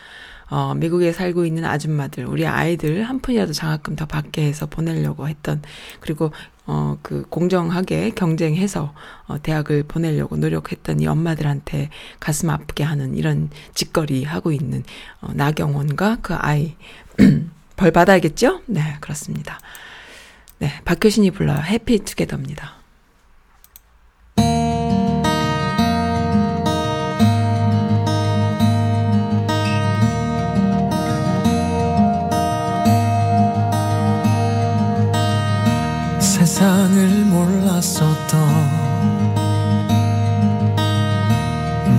[SPEAKER 2] 어, 미국에 살고 있는 아줌마들, 우리 아이들 한 푼이라도 장학금 더 받게 해서 보내려고 했던, 그리고, 어, 그, 공정하게 경쟁해서, 어, 대학을 보내려고 노력했던 이 엄마들한테 가슴 아프게 하는 이런 짓거리 하고 있는, 어, 나경원과 그 아이, 벌 받아야겠죠? 네, 그렇습니다. 네, 박효신이 불러요. 해피 투게더입니다.
[SPEAKER 4] 세상을 몰랐었던.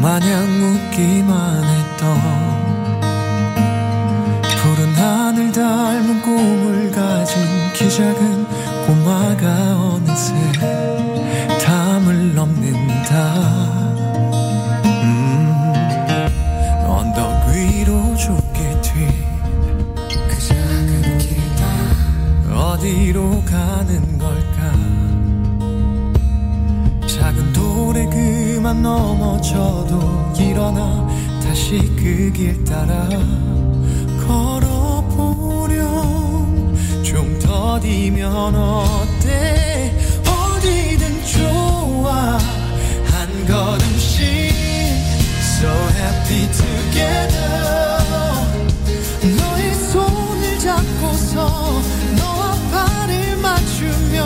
[SPEAKER 4] 마냥 웃기만 했던. 푸른 하늘 닮은 꿈을 가진 키 작은 꼬마가 어느새 담을 넘는다. 음, 길다. 어디로 가는 걸 넘어져도 일어나 다시 그 길 따라 걸어보렴. 좀 더디면 어때? 어디든 좋아. 한 걸음씩 So happy together. 너의 손을 잡고서 너와 발을 맞추며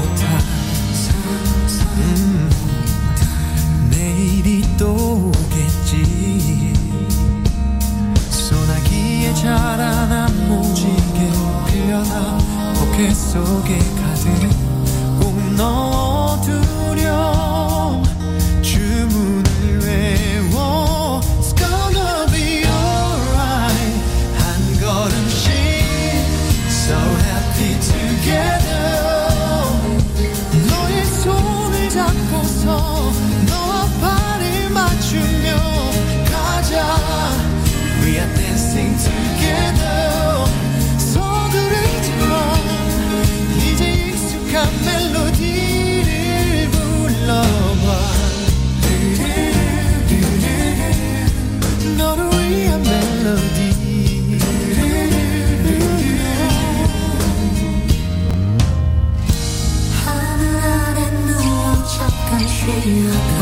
[SPEAKER 4] 속에 가득 꼭 넣어
[SPEAKER 2] Yeah.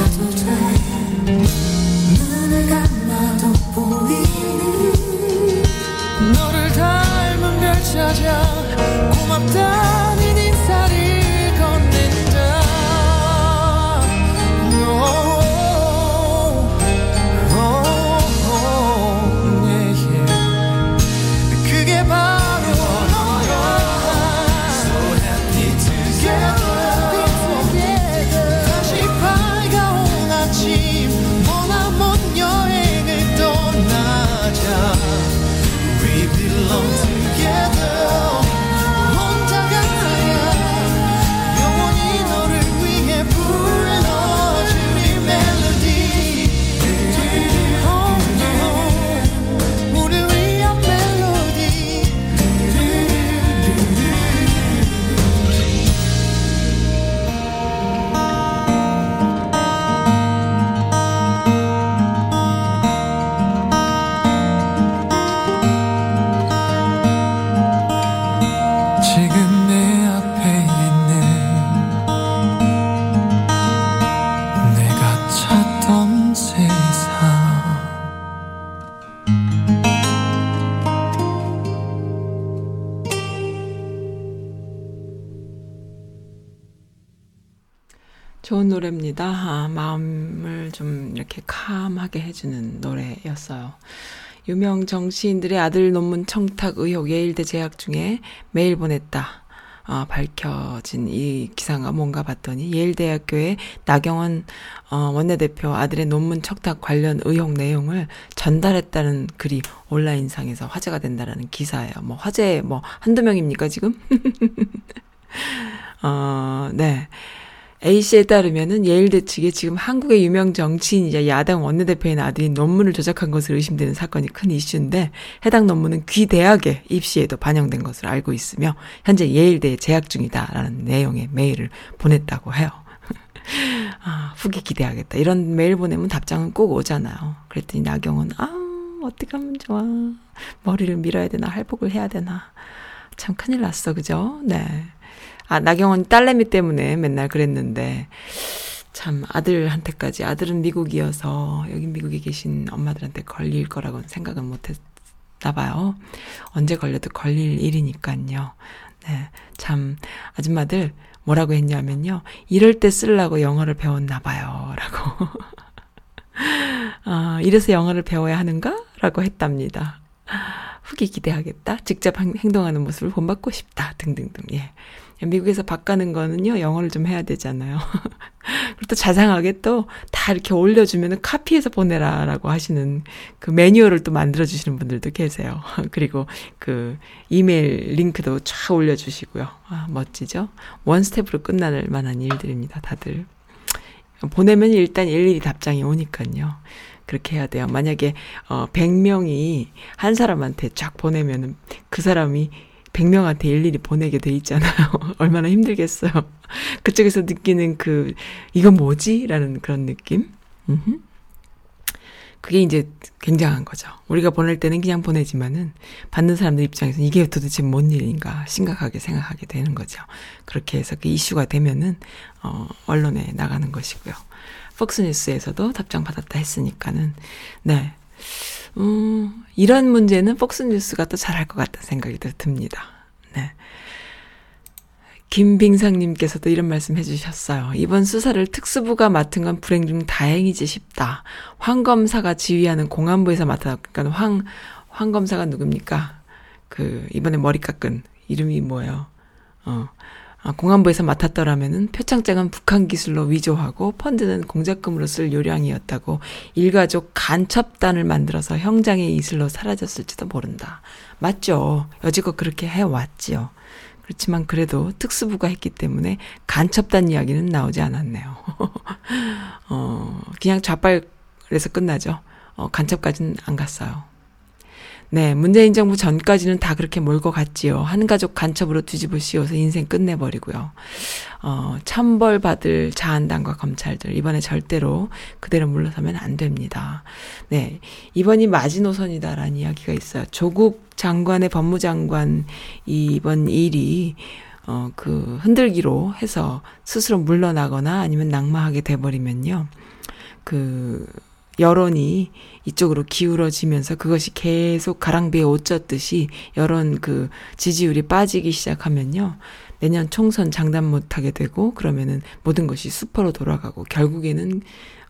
[SPEAKER 2] 유명 정치인들의 아들 논문 청탁 의혹 예일대 재학 중에 메일 보냈다. 아, 밝혀진 이 기사가 뭔가 봤더니 예일대학교의 나경원 어, 원내대표 아들의 논문 청탁 관련 의혹 내용을 전달했다는 글이 온라인상에서 화제가 된다라는 기사예요. 뭐 화제 뭐 한두 명입니까 지금? 어, 네. A씨에 따르면은 예일대 측에 지금 한국의 유명 정치인이자 야당 원내대표인 아들이 논문을 조작한 것으로 의심되는 사건이 큰 이슈인데 해당 논문은 귀 대학의 입시에도 반영된 것으로 알고 있으며 현재 예일대에 재학 중이다라는 내용의 메일을 보냈다고 해요. 아, 후기 기대하겠다. 이런 메일 보내면 답장은 꼭 오잖아요. 그랬더니 나경은 아, 어떻게 하면 좋아. 머리를 밀어야 되나 할복을 해야 되나. 참 큰일 났어. 그죠? 네. 아, 나경원 딸내미 때문에 맨날 그랬는데, 참, 아들한테까지, 아들은 미국이어서, 여기 미국에 계신 엄마들한테 걸릴 거라고는 생각은 못 했나 봐요. 언제 걸려도 걸릴 일이니까요. 네. 참, 아줌마들, 뭐라고 했냐면요. 이럴 때 쓰려고 영어를 배웠나 봐요. 라고. 아, 이래서 영어를 배워야 하는가? 라고 했답니다. 후기 기대하겠다. 직접 행- 행동하는 모습을 본받고 싶다. 등등등. 예. 미국에서 바꾸는 거는요, 영어를 좀 해야 되잖아요. 그리고 또 자상하게 또 다 이렇게 올려주면은 카피해서 보내라라고 하시는 그 매뉴얼을 또 만들어주시는 분들도 계세요. 그리고 그 이메일 링크도 쫙 올려주시고요. 아, 멋지죠? one step으로 끝날 만한 일들입니다, 다들. 보내면 일단 일일이 답장이 오니까요. 그렇게 해야 돼요. 만약에 어 100명이 한 사람한테 쫙 보내면은 그 사람이 100명한테 일일이 보내게 돼 있잖아요. 얼마나 힘들겠어요. 그쪽에서 느끼는 그 이건 뭐지? 라는 그런 느낌. 그게 이제 굉장한 거죠. 우리가 보낼 때는 그냥 보내지만은 받는 사람들 입장에서는 이게 도대체 뭔 일인가 심각하게 생각하게 되는 거죠. 그렇게 해서 그 이슈가 되면은 어 언론에 나가는 것이고요. 폭스 뉴스에서도 답장 받았다 했으니까는 네. 음, 이런 문제는 폭스뉴스가 또 잘할 것 같다는 생각이 또 듭니다. 네. 김빙상님께서도 이런 말씀 해주셨어요. 이번 수사를 특수부가 맡은 건 불행 중 다행이지 싶다. 황 검사가 지휘하는 공안부에서 그러니까 황, 황 검사가 누굽니까? 그, 이번에 머리 깎은 이름이 뭐예요? 어. 아, 공안부에서 맡았더라면은 표창장은 북한 기술로 위조하고 펀드는 공작금으로 쓸 요량이었다고 일가족 간첩단을 만들어서 형장의 이슬로 사라졌을지도 모른다. 맞죠. 여지껏 그렇게 해왔지요. 그렇지만 그래도 특수부가 했기 때문에 간첩단 이야기는 나오지 않았네요. 어, 그냥 좌빨에서 끝나죠. 어, 간첩까지는 안 갔어요. 네, 문재인 정부 전까지는 다 그렇게 몰고 갔지요. 한 가족 간첩으로 뒤집어 씌워서 인생 끝내버리고요. 어, 참벌 받을 자한당과 검찰들, 이번에 절대로 그대로 물러서면 안 됩니다. 네, 이번이 마지노선이다라는 이야기가 있어요. 조국 장관의 법무장관 이번 일이 어, 그 흔들기로 해서 스스로 물러나거나 아니면 낙마하게 돼버리면요. 그, 여론이 이쪽으로 기울어지면서 그것이 계속 가랑비에 옷 젖듯이 여론 그 지지율이 빠지기 시작하면요. 내년 총선 장담 못하게 되고 그러면은 모든 것이 수퍼로 돌아가고 결국에는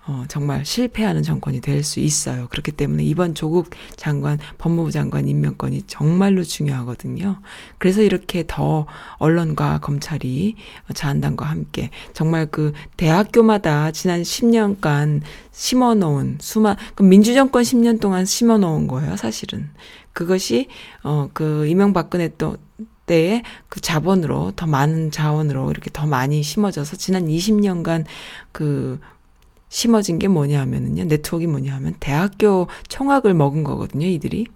[SPEAKER 2] 어, 정말 실패하는 정권이 될 수 있어요. 그렇기 때문에 이번 조국 장관, 법무부 장관 임명권이 정말로 중요하거든요. 그래서 이렇게 더 언론과 검찰이 자한당과 함께 정말 그 대학교마다 지난 10년간 심어놓은 수만, 그 민주정권 10년 동안 심어놓은 거예요, 사실은. 그것이, 어, 그 이명박근혜 또, 때에 그 자본으로 더 많은 자원으로 이렇게 더 많이 심어져서 지난 20년간 그 심어진 게 뭐냐 하면은요, 네트워크가 뭐냐 하면 대학교 총학을 먹은 거거든요, 이들이.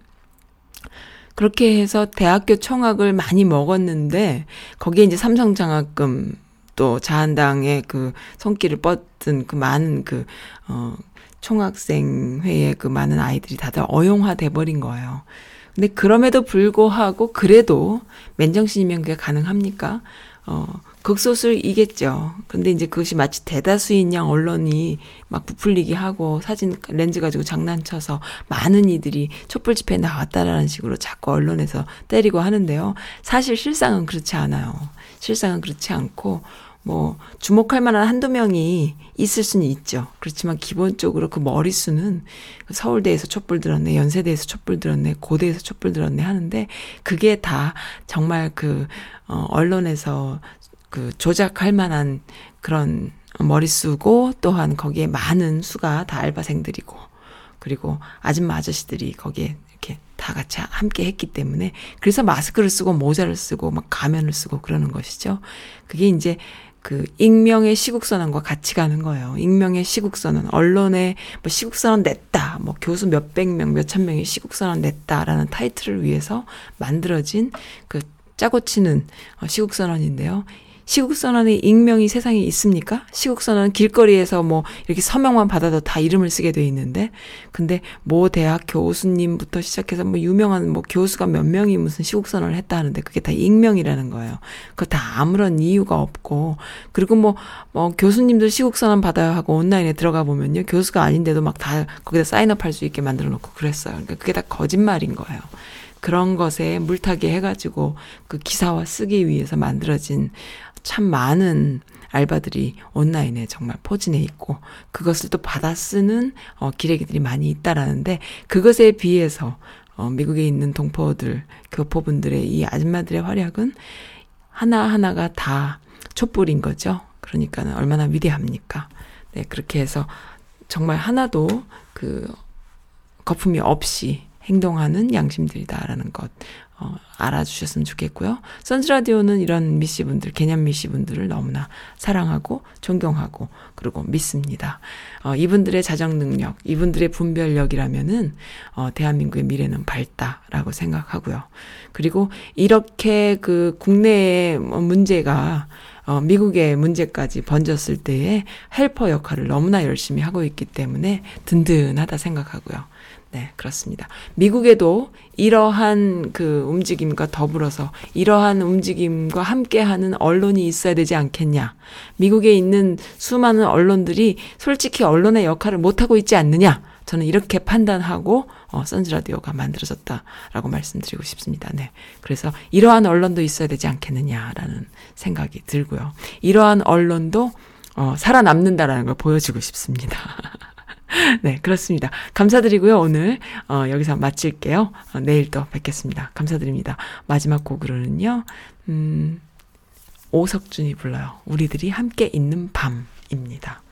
[SPEAKER 2] 그렇게 해서 대학교 총학을 많이 먹었는데, 거기에 이제 삼성 장학금, 또 자한당의 그 손길을 뻗은 그 많은 그, 어, 총학생회의 그 많은 아이들이 다들 어용화 돼 버린 거예요. 근데 그럼에도 불구하고 그래도 맨정신 임명기가 가능합니까? 어, 극소수이겠죠. 근데 이제 그것이 마치 대다수인 양 언론이 막 부풀리기 하고 사진 렌즈 가지고 장난쳐서 많은 이들이 촛불 집회에 나왔다라는 식으로 자꾸 언론에서 때리고 하는데요. 사실 실상은 그렇지 않아요. 실상은 그렇지 않고 뭐 주목할 만한 한두 명이 있을 수는 있죠. 그렇지만 기본적으로 그 머릿수는 서울대에서 촛불 들었네, 연세대에서 촛불 들었네, 고대에서 촛불 들었네 하는데 그게 다 정말 그 어, 언론에서 그 조작할 만한 그런 머릿수고 또한 거기에 많은 수가 다 알바생들이고 그리고 아줌마 아저씨들이 거기에 이렇게 다 같이 함께 했기 때문에 그래서 마스크를 쓰고 모자를 쓰고 막 가면을 쓰고 그러는 것이죠. 그게 이제 그 익명의 시국선언과 같이 가는 거예요. 익명의 시국선언, 언론에 뭐 시국선언 냈다, 뭐 교수 몇백 명, 몇천 명이 시국선언 냈다라는 타이틀을 위해서 만들어진 그 짜고 치는 어, 시국선언인데요. 시국선언의 익명이 세상에 있습니까? 시국선언은 길거리에서 뭐 이렇게 서명만 받아도 다 이름을 쓰게 돼 있는데, 근데 모 대학 교수님부터 시작해서 뭐 유명한 뭐 교수가 몇 명이 무슨 시국선언을 했다 하는데 그게 다 익명이라는 거예요. 그거 다 아무런 이유가 없고, 그리고 뭐, 뭐 교수님들 시국선언 받아야 하고 온라인에 들어가 보면요. 교수가 아닌데도 막 다 거기다 사인업 할 수 있게 만들어 놓고 그랬어요. 그러니까 그게 다 거짓말인 거예요. 그런 것에 물타기 해가지고 그 기사화 쓰기 위해서 만들어진 참 많은 알바들이 온라인에 정말 포진해 있고 그것을 또 받아 쓰는 어, 기레기들이 많이 있다라는데 그것에 비해서 어, 미국에 있는 동포들 교포분들의 이 아줌마들의 활약은 하나 하나가 다 촛불인 거죠. 그러니까 는 얼마나 위대합니까? 네 그렇게 해서 정말 하나도 그 거품이 없이 행동하는 양심들이다라는 것 어, 알아주셨으면 좋겠고요. 선즈라디오는 이런 미씨분들, 개념 미씨분들을 너무나 사랑하고 존경하고 그리고 믿습니다. 어, 이분들의 자정 능력, 이분들의 분별력이라면은 어, 대한민국의 미래는 밝다라고 생각하고요. 그리고 이렇게 그 국내의 뭐 문제가 어, 미국의 문제까지 번졌을 때에 헬퍼 역할을 너무나 열심히 하고 있기 때문에 든든하다 생각하고요. 네, 그렇습니다. 미국에도 이러한 그 움직임과 더불어서 이러한 움직임과 함께하는 언론이 있어야 되지 않겠냐. 미국에 있는 수많은 언론들이 솔직히 언론의 역할을 못하고 있지 않느냐. 저는 이렇게 판단하고 어, 선즈라디오가 만들어졌다라고 말씀드리고 싶습니다. 네. 그래서 이러한 언론도 있어야 되지 않겠느냐라는 생각이 들고요. 이러한 언론도 어, 살아남는다라는 걸 보여주고 싶습니다. 네, 그렇습니다. 감사드리고요. 오늘 어, 여기서 마칠게요. 어, 내일 또 뵙겠습니다. 감사드립니다. 마지막 곡으로는요. 음, 오석준이 불러요. 우리들이 함께 있는 밤입니다.